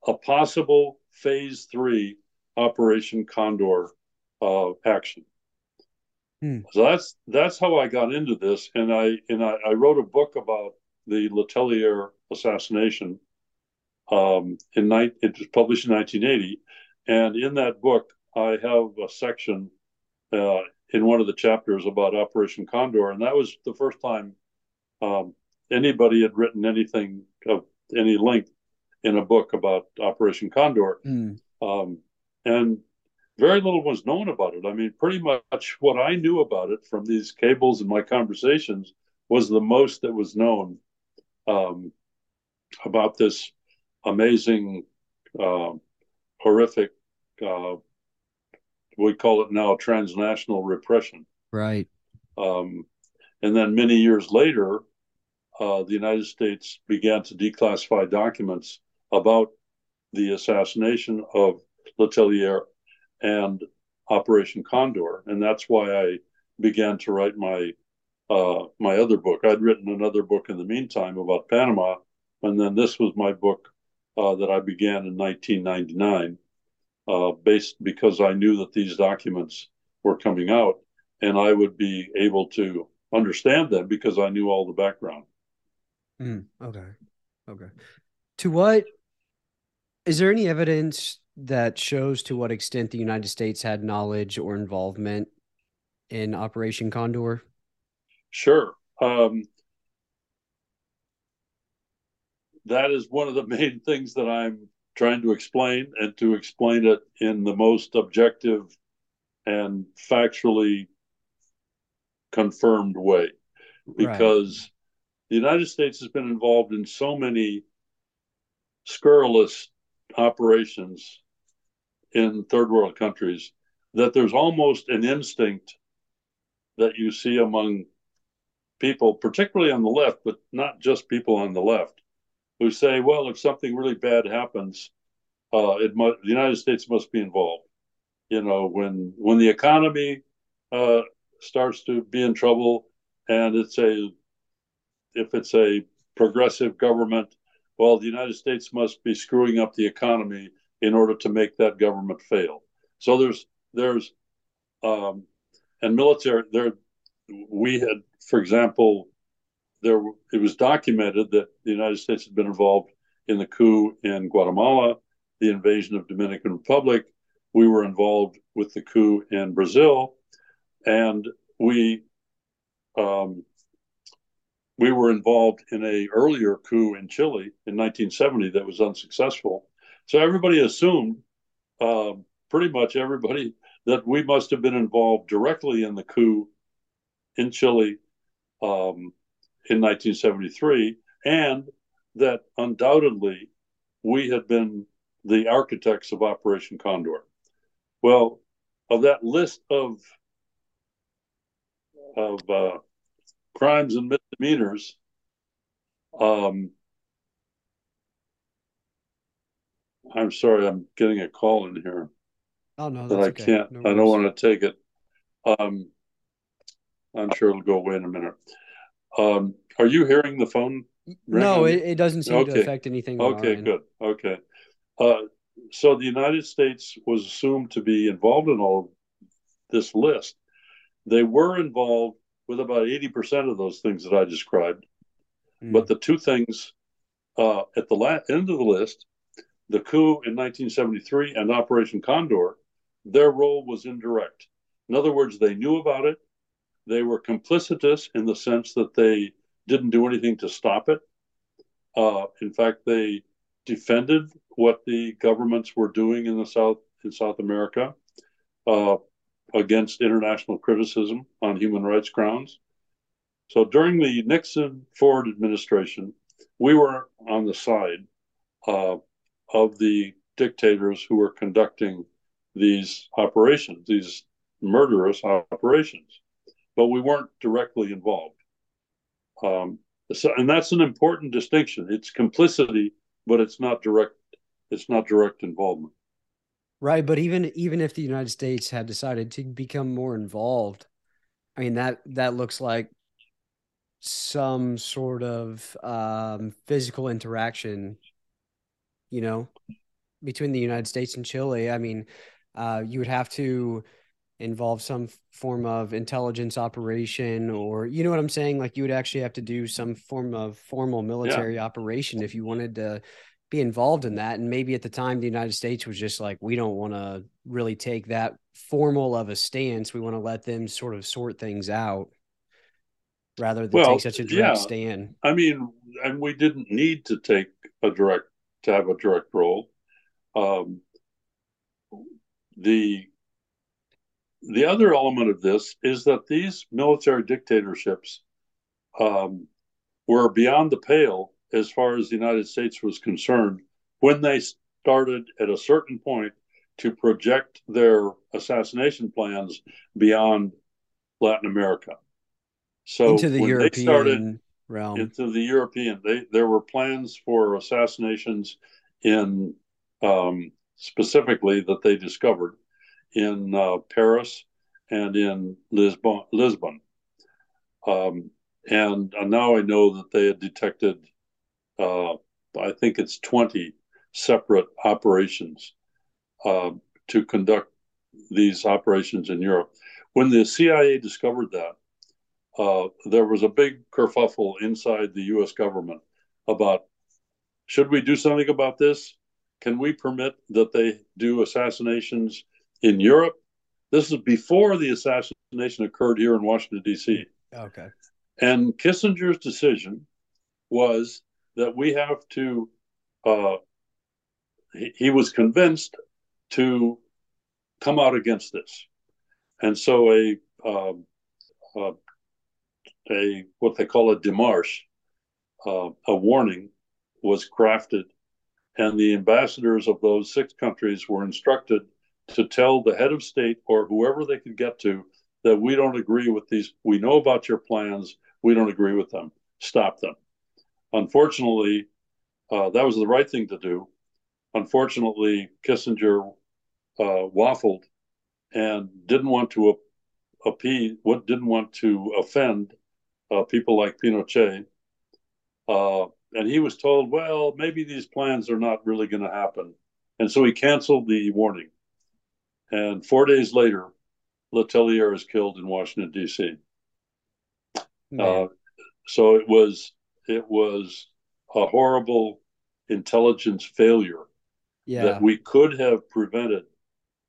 a possible phase three Operation Condor uh, action. Hmm. So that's that's how I got into this, and I and I, I wrote a book about the Letelier assassination. Um, in night, it was published in 1980, and in that book, I have a section uh, in one of the chapters about Operation Condor, and that was the first time um, anybody had written anything of any length in a book about Operation Condor. Mm. Um, and very little was known about it. I mean, pretty much what I knew about it from these cables and my conversations was the most that was known um, about this amazing, uh, horrific, uh, we call it now transnational repression. Right. Um, and then many years later, uh, the United States began to declassify documents about the assassination of Letelier and Operation Condor, and that's why I began to write my uh, my other book. I'd written another book in the meantime about Panama, and then this was my book uh, that I began in 1999, uh, based because I knew that these documents were coming out, and I would be able to understand them because I knew all the background. Mm, okay. Okay. To what is there any evidence that shows to what extent the United States had knowledge or involvement in Operation Condor? Sure. Um, that is one of the main things that I'm trying to explain and to explain it in the most objective and factually confirmed way because right. the United States has been involved in so many scurrilous operations in third world countries that there's almost an instinct that you see among people, particularly on the left, but not just people on the left, who say, well, if something really bad happens, uh, it must, the United States must be involved. You know, when when the economy uh, starts to be in trouble, and it's a if it's a progressive government, well, the United States must be screwing up the economy in order to make that government fail. So there's there's um, and military there we had, for example, there it was documented that the United States had been involved in the coup in Guatemala, the invasion of Dominican Republic. We were involved with the coup in Brazil. and we um, we were involved in a earlier coup in Chile in 1970 that was unsuccessful. So everybody assumed, uh, pretty much everybody, that we must have been involved directly in the coup in Chile um, in 1973, and that undoubtedly we had been the architects of Operation Condor. Well, of that list of of uh, crimes and misdemeanors, um, I'm sorry, I'm getting a call in here. Oh no, that I okay. can't. No I don't want to take it. Um, I'm sure it'll go away in a minute. Um, are you hearing the phone? No, it, it, doesn't seem okay. to affect anything. okay, good. Okay. Uh, so the United States was assumed to be involved in all this list. They were involved with about 80% of those things that I described. Mm. But the two things uh, at the la- end of the list, the coup in 1973 and Operation Condor, their role was indirect. In other words, they knew about it. They were complicitous in the sense that they didn't do anything to stop it. Uh, in fact, they defended what the governments were doing in the South in South America uh, against international criticism on human rights grounds. So during the Nixon Ford administration, we were on the side uh, of the dictators who were conducting these operations, these murderous operations, but we weren't directly involved. Um, so, and that's an important distinction. It's complicity, but it's not direct. It's not direct involvement. Right, but even even if the United States had decided to become more involved, I mean that that looks like some sort of um, physical interaction, you know, between the United States and Chile. I mean, uh, you would have to involve some form of intelligence operation, or you know what I'm saying? Like you would actually have to do some form of formal military yeah. operation if you wanted to be involved in that. And maybe at the time, the United States was just like, we don't want to really take that formal of a stance. We want to let them sort of sort things out rather than well, take such a direct yeah. stand. I mean, and we didn't need to take a direct, to have a direct role. Um, the the other element of this is that these military dictatorships um, were beyond the pale as far as the United States was concerned when they started at a certain point to project their assassination plans beyond Latin America. So into the European started, realm, into the European, they, there were plans for assassinations in um, specifically that they discovered in uh, Paris and in Lisbon. Lisbon. Um, and now I know that they had detected uh, I think it's 20 separate operations uh, to conduct these operations in Europe. When the CIA discovered that, uh, there was a big kerfuffle inside the US government about should we do something about this? Can we permit that they do assassinations in Europe? This is before the assassination occurred here in Washington, D.C. Okay. And Kissinger's decision was that we have to. Uh, he, he was convinced to come out against this, and so a uh, a what they call a démarche, uh, a warning, was crafted, and the ambassadors of those six countries were instructed to tell the head of state or whoever they could get to that we don't agree with these. We know about your plans. We don't agree with them. Stop them. Unfortunately, uh, that was the right thing to do. Unfortunately, Kissinger uh, waffled and didn't want to appease, what didn't want to offend uh, people like Pinochet. Uh, and he was told, well, maybe these plans are not really going to happen. And so he canceled the warning. And four days later, Letelier is killed in Washington, D.C. Uh, so it was it was a horrible intelligence failure yeah. that we could have prevented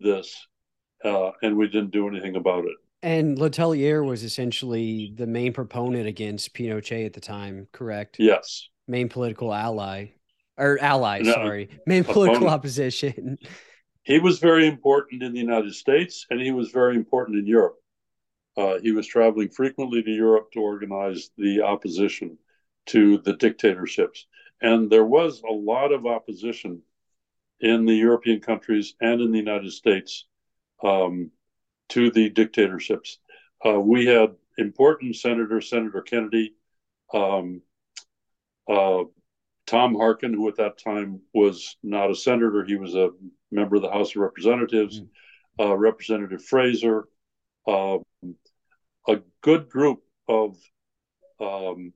this, uh, and we didn't do anything about it. And Letelier was essentially the main proponent against Pinochet at the time, correct? Yes. Main political ally or ally, no, sorry, main political opponent. opposition. He was very important in the United States and he was very important in Europe. Uh, he was traveling frequently to Europe to organize the opposition to the dictatorships. And there was a lot of opposition in the European countries and in the United States um, to the dictatorships. Uh, we had important senators, Senator Kennedy, um, uh, Tom Harkin, who at that time was not a senator, he was a member of the House of Representatives, mm. uh, Representative Fraser, uh, a good group of um,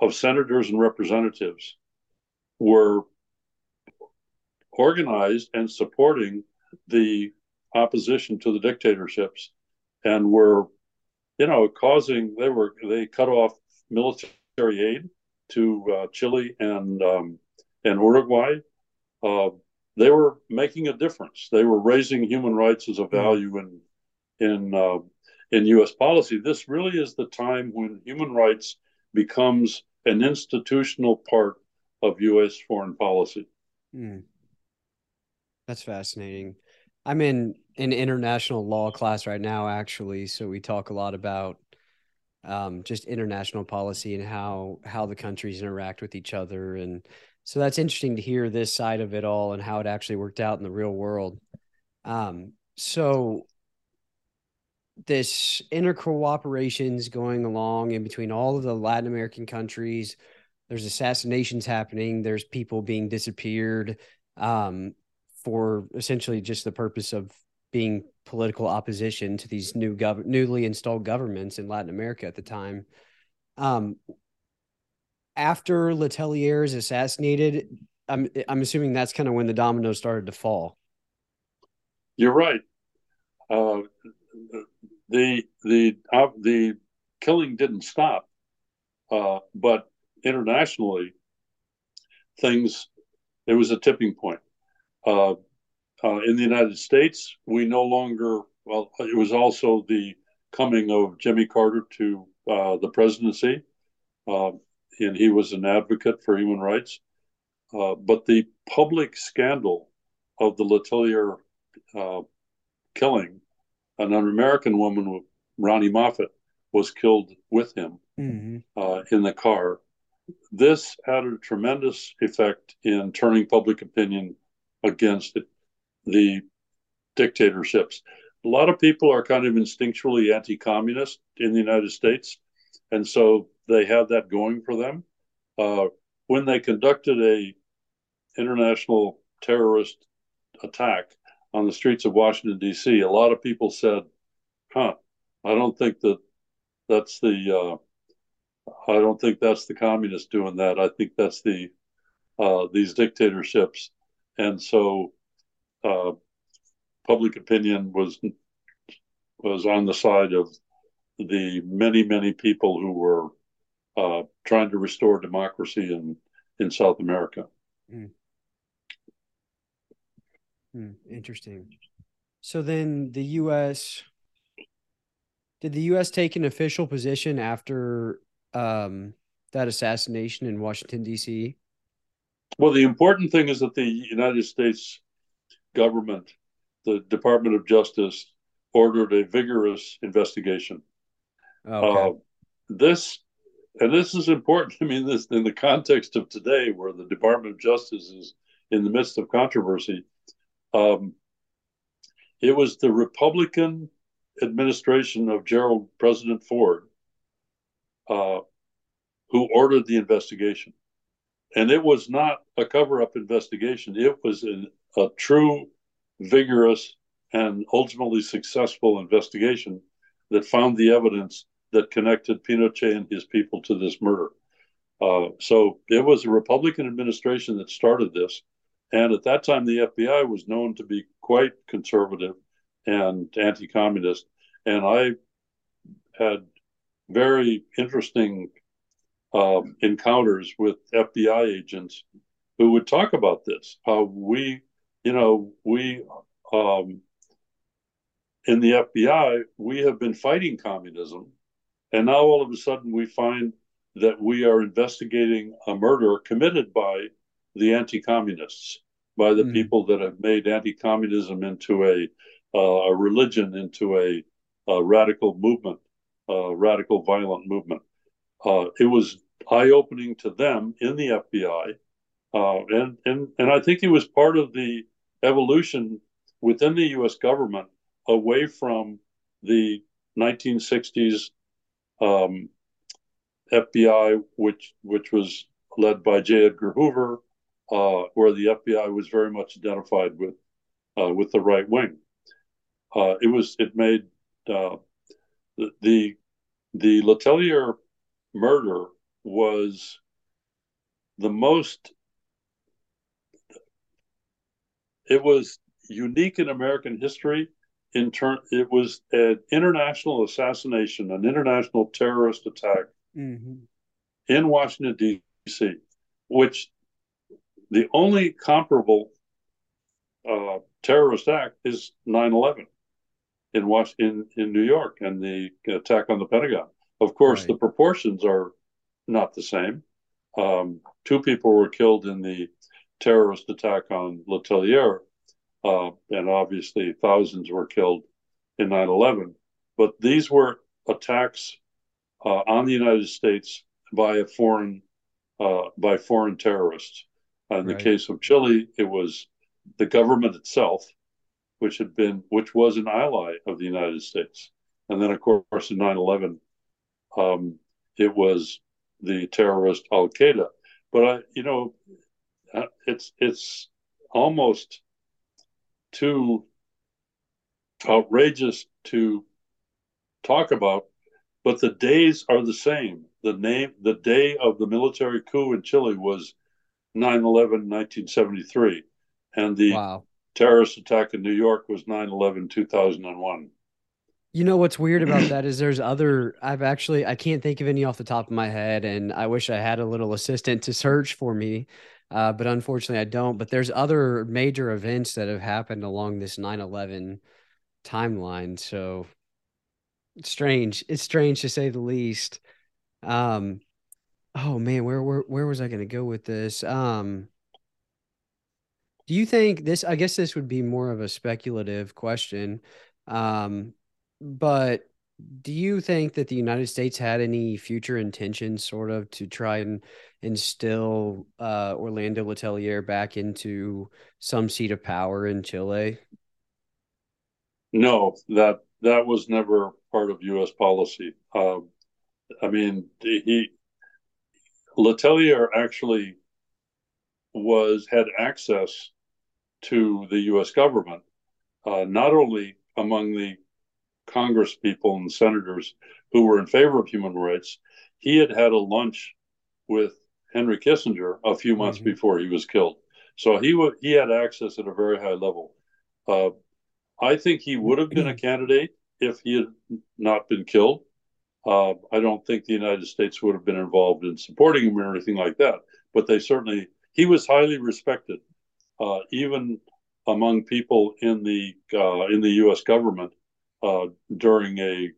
of senators and representatives were organized and supporting the opposition to the dictatorships and were you know causing they were they cut off military aid to uh, Chile and um, and Uruguay. Uh, they were making a difference. They were raising human rights as a hmm. value in in uh, in US policy. This really is the time when human rights becomes an institutional part of US foreign policy mm. That's fascinating. I'm in an international law class right now, actually. So we talk a lot about um, just international policy and how how the countries interact with each other, and so that's interesting to hear this side of it all and how it actually worked out in the real world. Um, so this is going along in between all of the Latin American countries. There's assassinations happening. There's people being disappeared. Um, for essentially just the purpose of being political opposition to these new gov- newly installed governments in Latin America at the time. Um, after Letelier is assassinated, I'm I'm assuming that's kind of when the dominoes started to fall. You're right. Uh, the the uh, the killing didn't stop, uh, but internationally, things it was a tipping point. Uh, uh, in the United States, we no longer, well, it was also the coming of Jimmy Carter to uh, the presidency, uh, and he was an advocate for human rights. Uh, but the public scandal of the Letelier killing, an American woman, Ronni Moffitt, was killed with him mm-hmm. in the car. This had a tremendous effect in turning public opinion against the dictatorships. A lot of people are kind of instinctually anti communist in the United States, and so they had that going for them. Uh, when they conducted a international terrorist attack on the streets of Washington D.C., a lot of people said, "Huh, I don't think that that's the uh, I don't think that's the communists doing that. I think that's the uh, these dictatorships and so uh, public opinion was was on the side of the many many people who were uh, trying to restore democracy in in South America. Mm. Mm, interesting. So then the U.S. did the U.S. take an official position after um, that assassination in Washington D.C. Well, the important thing is that the United States government, the Department of Justice, ordered a vigorous investigation. Okay. Uh, this, and this is important. I mean, this in the context of today, where the Department of Justice is in the midst of controversy. Um, it was the Republican administration of Gerald President Ford uh, who ordered the investigation and it was not a cover-up investigation. It was an, a true, vigorous, and ultimately successful investigation that found the evidence that connected Pinochet and his people to this murder. Uh, so it was a Republican administration that started this, and at that time the FBI was known to be quite conservative and anti-communist. And I had very interesting um, encounters with FBI agents who would talk about this. How we, you know, we, um, in the FBI, we have been fighting communism, and now all of a sudden we find that we are investigating a murder committed by the anti-communists, by the mm. people that have made anti-communism into a uh, a religion, into a, a radical movement, a radical violent movement. Uh, it was eye-opening to them in the FBI, uh, and and and I think it was part of the evolution within the U.S. government away from the 1960s um, FBI, which which was led by J. Edgar Hoover, uh, where the FBI was very much identified with uh, with the right wing. Uh, it was it made uh, the, the the Letelier murder was the most. It was unique in American history. In turn, it was an international assassination, an international terrorist attack mm-hmm. in Washington, D.C., which the only comparable uh, terrorist act is 9 11 in, Washington, in, in New York and the attack on the Pentagon. Of course, right. the proportions are not the same. Um, two people were killed in the terrorist attack on Letelier, uh, and obviously thousands were killed in 9 11. But these were attacks uh, on the United States by a foreign uh, by foreign terrorists. In right. the case of Chile, it was the government itself, which had been which was an ally of the United States, and then of course in 9/11, um, it was the terrorist Al Qaeda. But I, you know, uh, it's it's almost too outrageous to talk about but the days are the same. The name, the day of the military coup in Chile was 9 11 1973. And the wow. terrorist attack in New York was 9 11 2001. You know what's weird about that is there's other I've actually I can't think of any off the top of my head and I wish I had a little assistant to search for me. Uh, but unfortunately I don't. But there's other major events that have happened along this 9/11 timeline. So strange. It's strange to say the least. Um, oh man, where where where was I going to go with this? Um, do you think this? I guess this would be more of a speculative question. Um, but do you think that the United States had any future intentions, sort of, to try and instill uh, Orlando Letelier back into some seat of power in Chile? No, that that was never part of U.S. policy. Um, I mean, he Letelier actually was had access to the U.S. government, uh, not only among the Congress people and senators who were in favor of human rights. He had had a lunch with Henry Kissinger a few months mm-hmm. before he was killed, so he w- he had access at a very high level. Uh, I think he would have been a candidate if he had not been killed. Uh, I don't think the United States would have been involved in supporting him or anything like that. But they certainly, he was highly respected, uh, even among people in the uh, in the U.S. government uh, during a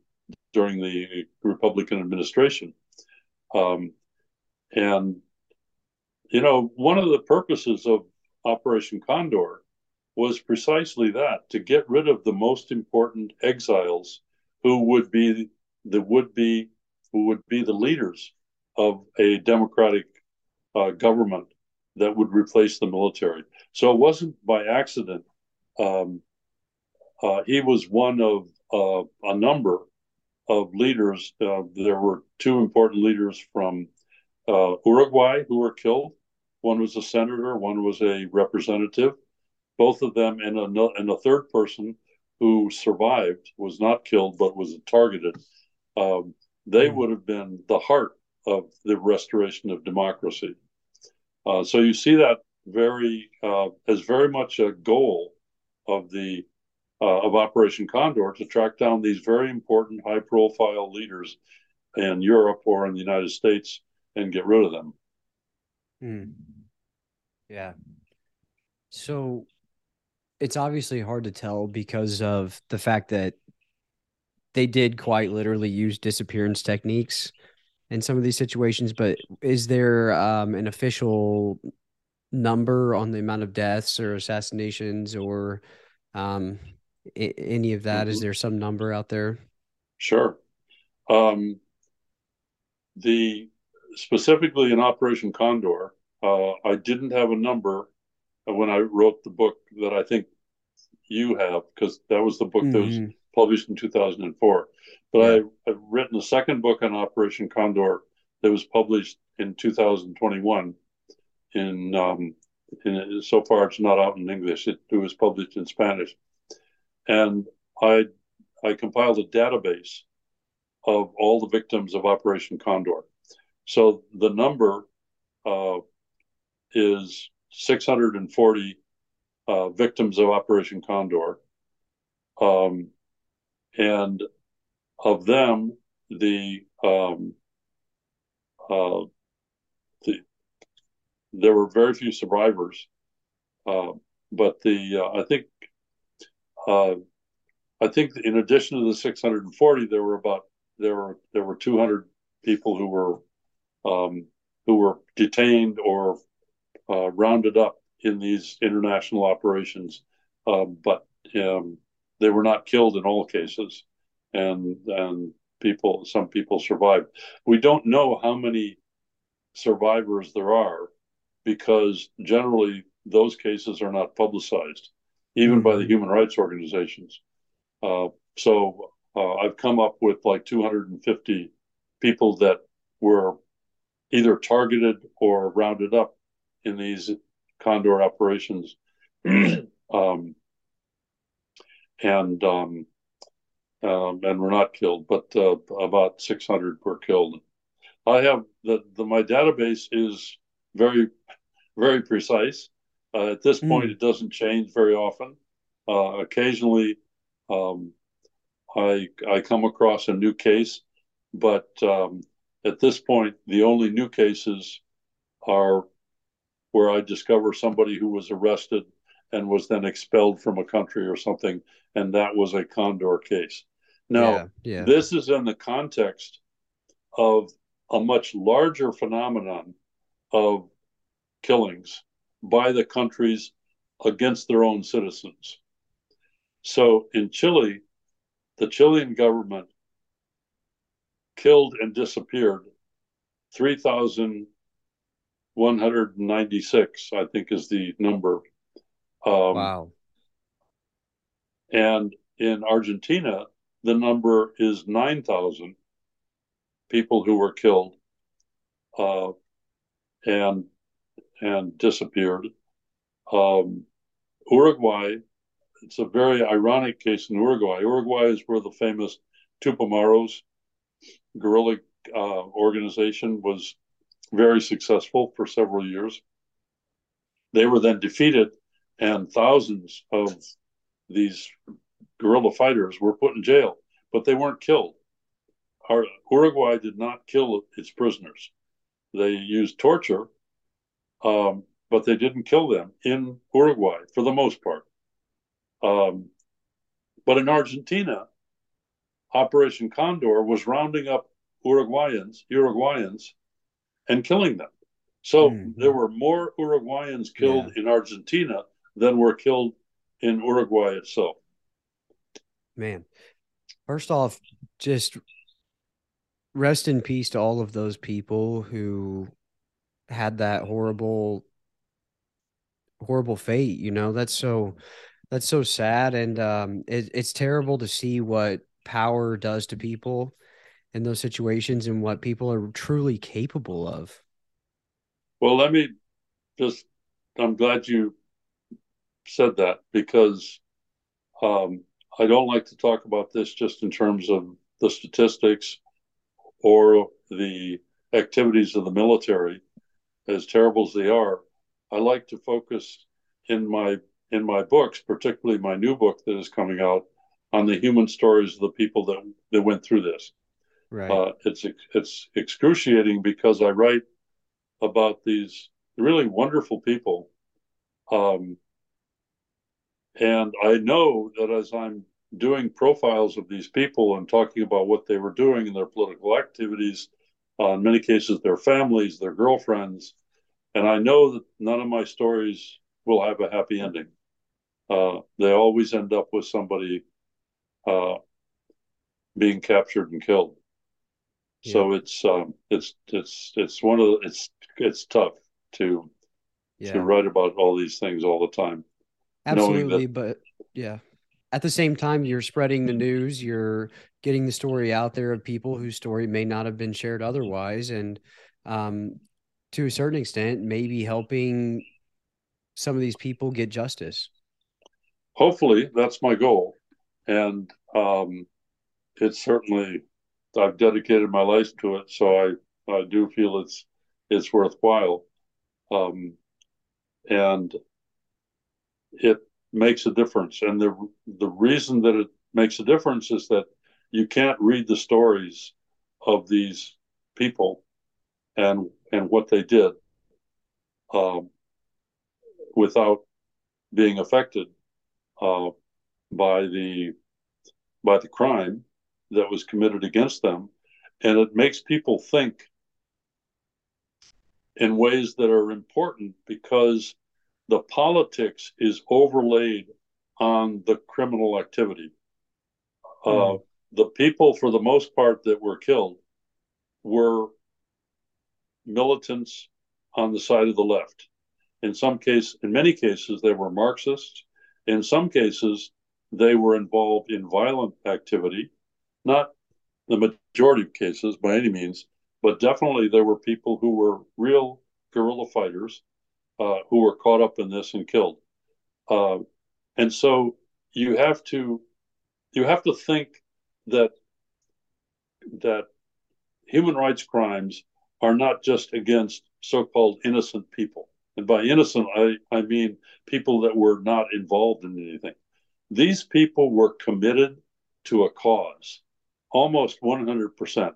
during the Republican administration. Um, and you know, one of the purposes of Operation Condor was precisely that to get rid of the most important exiles who would be the would be who would be the leaders of a democratic uh, government that would replace the military. So it wasn't by accident. Um, uh, he was one of uh, a number of leaders. Uh, there were two important leaders from uh, Uruguay who were killed. One was a senator, one was a representative both of them and a, and a third person who survived was not killed but was targeted. Um, they mm would have been the heart of the restoration of democracy. Uh, so you see that very uh, as very much a goal of the uh, of Operation Condor to track down these very important, high-profile leaders in Europe or in the United States and get rid of them. Mm. Yeah. So it's obviously hard to tell because of the fact that they did quite literally use disappearance techniques in some of these situations. But is there um, an official number on the amount of deaths or assassinations or um, I- any of that? Mm-hmm. Is there some number out there? Sure. Um, the specifically in Operation Condor, uh, I didn't have a number when I wrote the book that I think you have, because that was the book mm-hmm. that was mm-hmm. Published in 2004. But yeah. I, have written a second book on Operation Condor that was published in 2021. In, um, in so far, it's not out in English. It, it was published in Spanish, and I I compiled a database of all the victims of Operation Condor. So the number uh, is 640 uh, victims of Operation Condor. Um, and of them, the, um, uh, the there were very few survivors. Uh, but the uh, I think uh, I think in addition to the 640, there were about there were there were 200 people who were um, who were detained or uh, rounded up in these international operations, uh, but um, they were not killed in all cases, and and people some people survived. We don't know how many survivors there are because generally those cases are not publicized, even by the mm-hmm. human rights organizations. Uh, so uh, I've come up with like 250 people that were either targeted or rounded up in these Condor operations. um, and um, um, and were not killed, but uh, about 600 were killed. I have the, the my database is very very precise. Uh, at this point, mm. it doesn't change very often. Uh, occasionally, um, I I come across a new case, but um, at this point, the only new cases are where I discover somebody who was arrested and was then expelled from a country or something, and that was a Condor case. Now, yeah, yeah. this is in the context of a much larger phenomenon of killings by the countries against their own citizens. So in Chile, the Chilean government killed and disappeared 3,196, I think is the number. Um, wow. And in Argentina, the number is 9,000 people who were killed uh, and and disappeared. Um, Uruguay, it's a very ironic case in Uruguay. Uruguay is where the famous Tupamaros guerrilla uh, organization was very successful for several years. They were then defeated, and thousands of these guerrilla fighters were put in jail, but they weren't killed. Our, Uruguay did not kill its prisoners. They used torture, um, but they didn't kill them in Uruguay for the most part. Um, but in Argentina, Operation Condor was rounding up Uruguayans, Uruguayans, and killing them. So mm-hmm. there were more Uruguayans killed yeah. in Argentina than were killed in Uruguay itself. Man, first off, just rest in peace to all of those people who had that horrible, horrible fate. You know, that's so that's so sad, and um, it, it's terrible to see what power does to people in those situations and what people are truly capable of. Well, let me just, I'm glad you said that because um, I don't like to talk about this just in terms of the statistics or the activities of the military, as terrible as they are. I like to focus in my in my books, particularly my new book that is coming out, on the human stories of the people that that went through this. Right. Uh, it's it's excruciating because I write about these really wonderful people, um, And I know that as I'm doing profiles of these people and talking about what they were doing in their political activities, uh, in many cases, their families, their girlfriends, and I know that none of my stories will have a happy ending. Uh, they always end up with somebody uh, being captured and killed. Yeah. So it's um, it's it's it's one of the, it's it's tough to yeah. to write about all these things all the time. Absolutely, that, but yeah. At the same time, you're spreading the news. You're getting the story out there of people whose story may not have been shared otherwise, and um, to a certain extent, maybe helping some of these people get justice. Hopefully, that's my goal, and um, it's certainly I've dedicated my life to it, so I I do feel it's it's worthwhile, um, and it makes a difference. And the the reason that it makes a difference is that you can't read the stories of these people and and what they did um, without being affected uh, by the by the crime that was committed against them, and it makes people think in ways that are important because the politics is overlaid on the criminal activity. Mm. Uh, hmm. the people, for the most part, that were killed were militants on the side of the left. In some case, in many cases, they were Marxists. In some cases, they were involved in violent activity. Not the majority of cases by any means, but definitely there were people who were real guerrilla fighters uh, who were caught up in this and killed. Uh, and so you have to you have to think that that human rights crimes are not just against so-called innocent people. And by innocent, I, I mean people that were not involved in anything. These people were committed to a cause, almost 100%.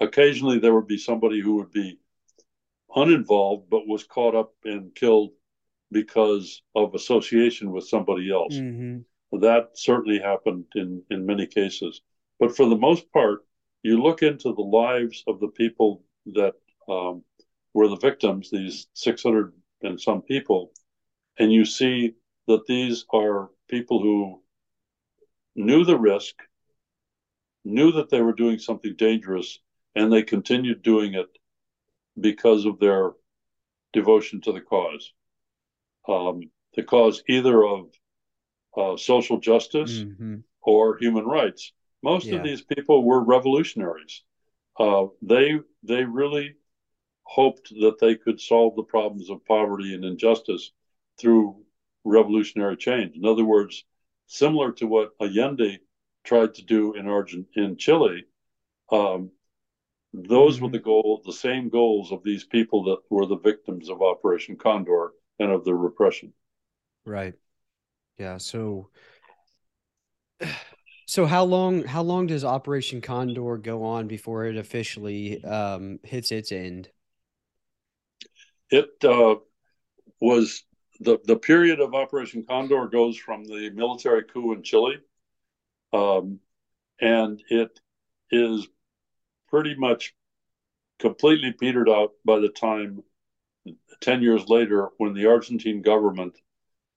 Occasionally, there would be somebody who would be uninvolved but was caught up and killed because of association with somebody else. Mm-hmm. That certainly happened in, in many cases. But for the most part, you look into the lives of the people that um, were the victims, these 600 and some people, and you see that these are people who knew the risk, knew that they were doing something dangerous, and they continued doing it because of their devotion to the cause. Um, the cause either of uh, social justice mm-hmm. or human rights. Most yeah. of these people were revolutionaries. Uh, they they really hoped that they could solve the problems of poverty and injustice through revolutionary change. In other words, similar to what Allende tried to do in Argent in Chile, um, those mm-hmm. were the goal, the same goals of these people that were the victims of Operation Condor and of the repression. Right. Yeah. So, so how long? How long does Operation Condor go on before it officially um, hits its end? It uh, was the the period of Operation Condor goes from the military coup in Chile, um, and it is pretty much completely petered out by the time 10 years later when the Argentine government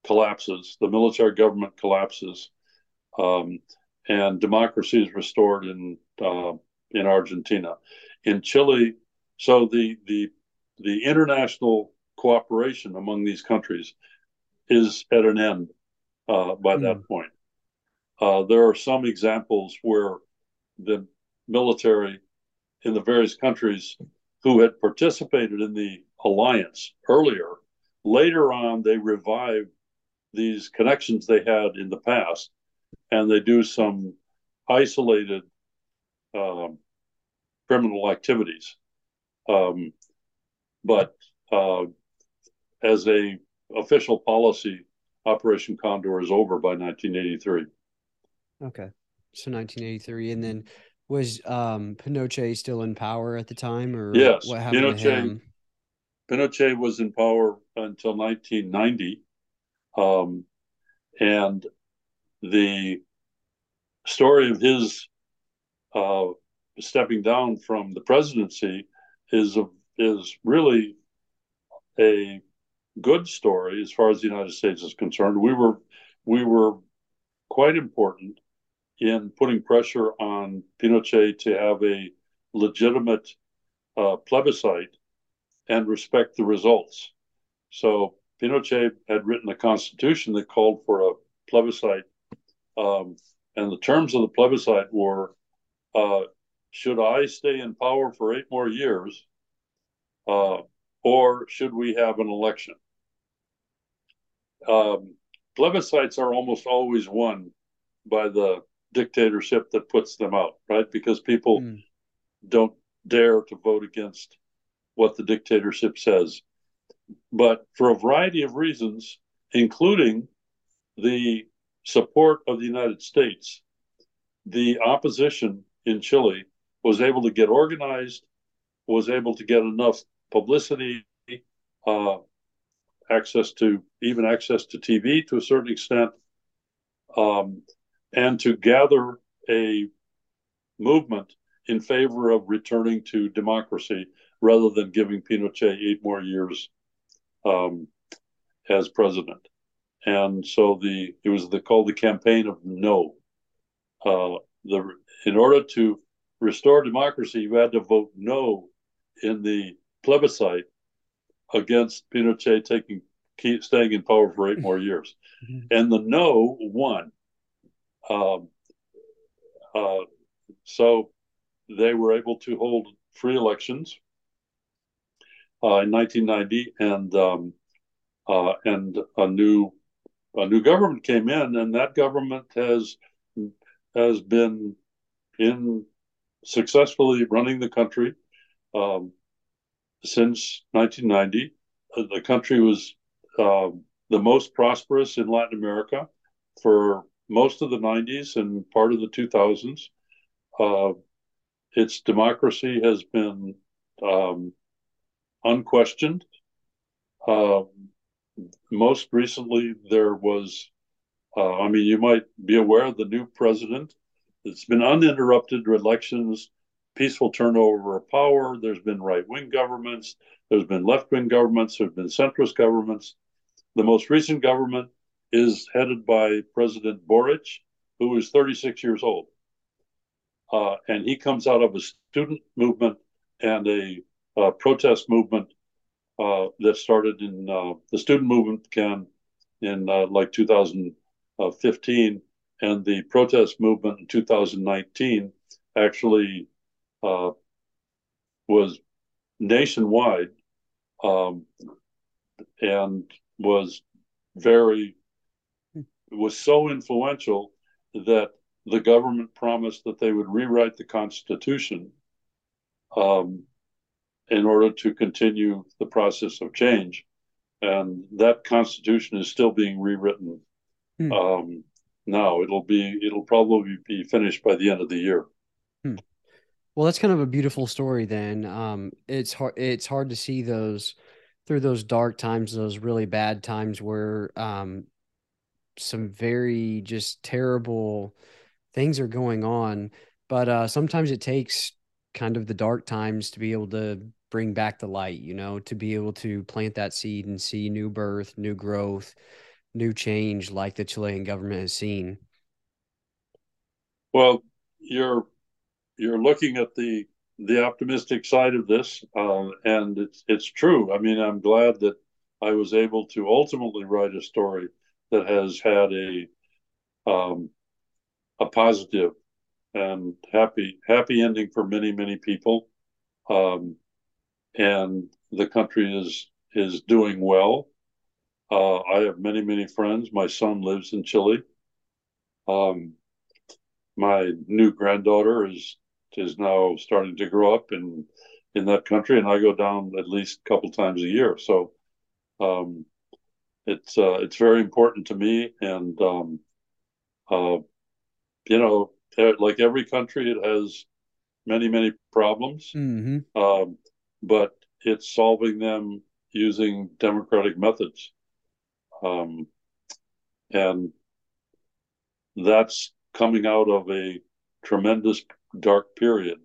collapses, the military government collapses, um, and democracy is restored in uh, in Argentina. In Chile, so the the the international cooperation among these countries is at an end uh, by mm. that point. Uh, there are some examples where the military in the various countries who had participated in the alliance earlier. Later on, they revive these connections they had in the past, and they do some isolated um, criminal activities. Um, but uh, as a official policy, Operation Condor is over by 1983. Okay, so 1983, and then was um, Pinochet still in power at the time, or yes, what happened Pinochet, to him? Pinochet was in power until 1990, um, and the story of his uh, stepping down from the presidency is a, is really a good story as far as the United States is concerned. We were we were quite important in putting pressure on Pinochet to have a legitimate uh, plebiscite and respect the results. So Pinochet had written a constitution that called for a plebiscite, um, and the terms of the plebiscite were: uh, should I stay in power for eight more years, uh, or should we have an election? Um, plebiscites are almost always won by the dictatorship that puts them out, right? Because people mm. don't dare to vote against what the dictatorship says. But for a variety of reasons, including the support of the United States, the opposition in Chile was able to get organized, was able to get enough publicity, uh, access to even access to TV to a certain extent, um, and to gather a movement in favor of returning to democracy rather than giving Pinochet eight more years um, as president. And so the it was the called the campaign of no. Uh, the in order to restore democracy, you had to vote no in the plebiscite against Pinochet taking keep staying in power for eight more years, mm-hmm. and the no won. Um, uh, so they were able to hold free elections uh, in 1990, and um, uh, and a new a new government came in, and that government has has been in successfully running the country um, since 1990. Uh, the country was uh, the most prosperous in Latin America for most of the 90s and part of the 2000s. Uh, its democracy has been um, unquestioned. Uh, most recently, there was, uh, I mean, you might be aware of the new president. It's been uninterrupted elections, peaceful turnover of power. There's been right wing governments, there's been left wing governments, there's been centrist governments. The most recent government is headed by President Boric, who is 36 years old. Uh, and he comes out of a student movement and a, a protest movement uh, that started in uh, the student movement began in uh, like 2015, and the protest movement in 2019 actually uh, was nationwide um, and was very was so influential that the government promised that they would rewrite the Constitution um, in order to continue the process of change. And that Constitution is still being rewritten hmm. um, now. It'll be it'll probably be finished by the end of the year. Hmm. Well, that's kind of a beautiful story. Then um, it's hard. It's hard to see those through those dark times, those really bad times where um, some very just terrible things are going on. But uh, sometimes it takes kind of the dark times to be able to bring back the light, you know, to be able to plant that seed and see new birth, new growth, new change like the Chilean government has seen. Well, you're you're looking at the the optimistic side of this, uh, and it's it's true. I mean, I'm glad that I was able to ultimately write a story that has had a um, a positive and happy happy ending for many many people, um, and the country is is doing well. Uh, I have many many friends. My son lives in Chile. Um, my new granddaughter is is now starting to grow up in in that country, and I go down at least a couple times a year. So um, it's uh, it's very important to me, and um, uh, you know, like every country, it has many many problems, mm-hmm. um, but it's solving them using democratic methods. Um, and that's coming out of a tremendous dark period.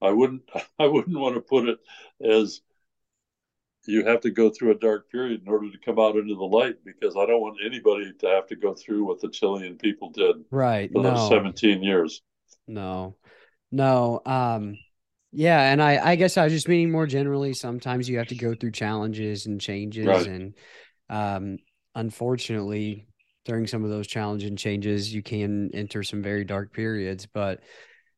I wouldn't I wouldn't want to put it as you have to go through a dark period in order to come out into the light because I don't want anybody to have to go through what the Chilean people did right for no. those 17 years. No. No. Um yeah, and I I guess I was just meaning more generally sometimes you have to go through challenges and changes right. and um unfortunately during some of those challenging changes you can enter some very dark periods but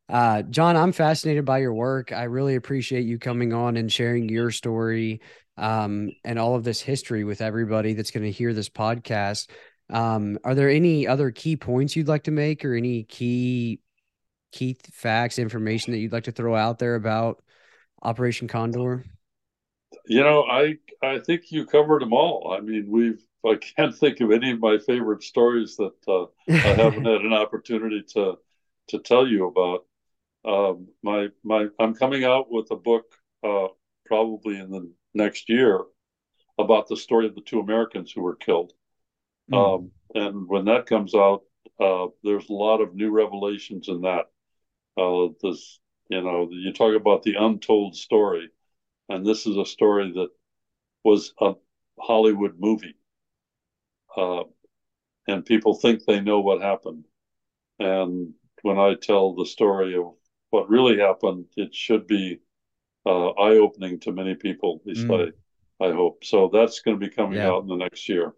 uh, John, I'm fascinated by your work. I really appreciate you coming on and sharing your story um, and all of this history with everybody that's going to hear this podcast. Um, are there any other key points you'd like to make, or any key key facts, information that you'd like to throw out there about Operation Condor? You know, I I think you covered them all. I mean, we've I can't think of any of my favorite stories that uh, I haven't had an opportunity to to tell you about. Um, my my I'm coming out with a book uh, probably in the next year about the story of the two Americans who were killed. Mm. Um, and when that comes out, uh, there's a lot of new revelations in that. Uh, this, you know, you talk about the untold story, and this is a story that was a Hollywood movie. Uh, and people think they know what happened. And when I tell the story of what really happened, it should be uh, eye opening to many people. At least mm. I, I hope. So that's going to be coming yeah. out in the next year.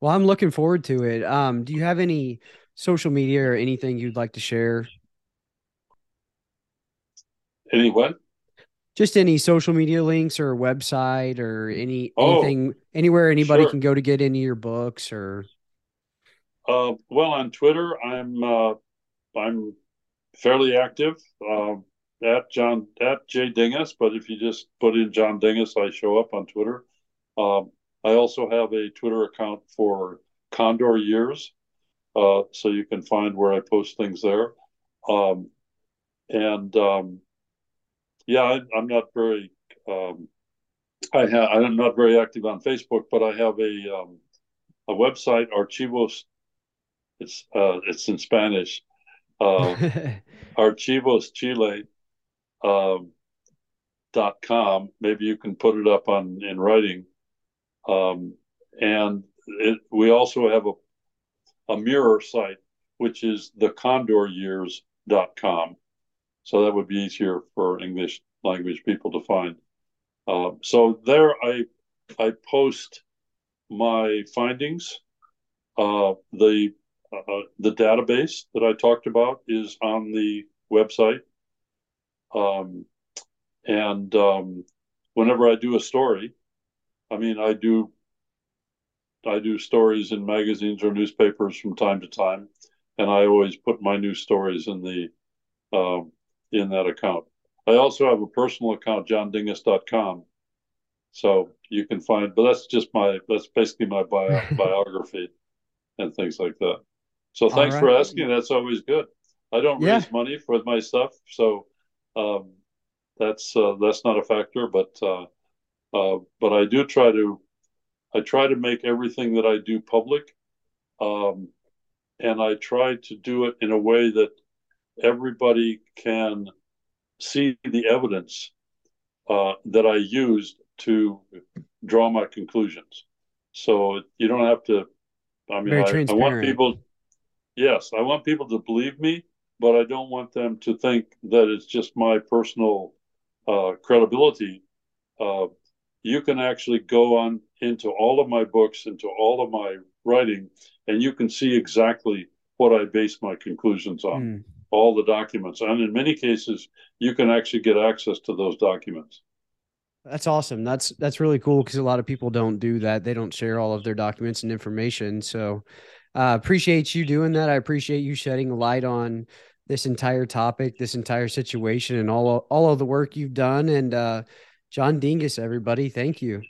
Well, I'm looking forward to it. Um, do you have any social media or anything you'd like to share? Any what? Just any social media links or website or any oh, anything anywhere anybody sure. can go to get any of your books or. Uh, well, on Twitter, I'm uh, I'm fairly active. Um, at John at J Dinges, but if you just put in John Dinges, I show up on Twitter. Um, I also have a Twitter account for Condor Years, uh, so you can find where I post things there. Um, and um, yeah, I, am not very. Um, I have. I'm not very active on Facebook, but I have a um, a website, Archivos. It's uh, it's in Spanish. Uh, Archivos Chile um, dot com. Maybe you can put it up on in writing. Um, and it, we also have a, a mirror site, which is the dot com. So that would be easier for English language people to find. Uh, so there I I post my findings. Uh, the uh, the database that I talked about is on the website. Um, and um, whenever I do a story, I mean, I do I do stories in magazines or newspapers from time to time, and I always put my new stories in the um, in that account. I also have a personal account, johndinges.com. So you can find, but that's just my that's basically my bio, biography and things like that. So thanks right. for asking. That's always good. I don't yeah. raise money for my stuff, so um, that's uh, that's not a factor. But uh, uh, but I do try to I try to make everything that I do public, um, and I try to do it in a way that everybody can see the evidence uh, that I used to draw my conclusions. So you don't have to. I mean, I, I want people. Yes, I want people to believe me but I don't want them to think that it's just my personal uh, credibility. Uh, you can actually go on into all of my books, into all of my writing, and you can see exactly what I base my conclusions on, mm. all the documents. And in many cases, you can actually get access to those documents. That's awesome. That's that's really cool because a lot of people don't do that. They don't share all of their documents and information. So uh, appreciate you doing that. I appreciate you shedding light on this entire topic, this entire situation, and all all of the work you've done. And uh, John Dinges, everybody, thank you.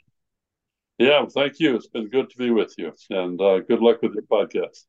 Yeah, thank you. It's been good to be with you, and uh, good luck with your podcast.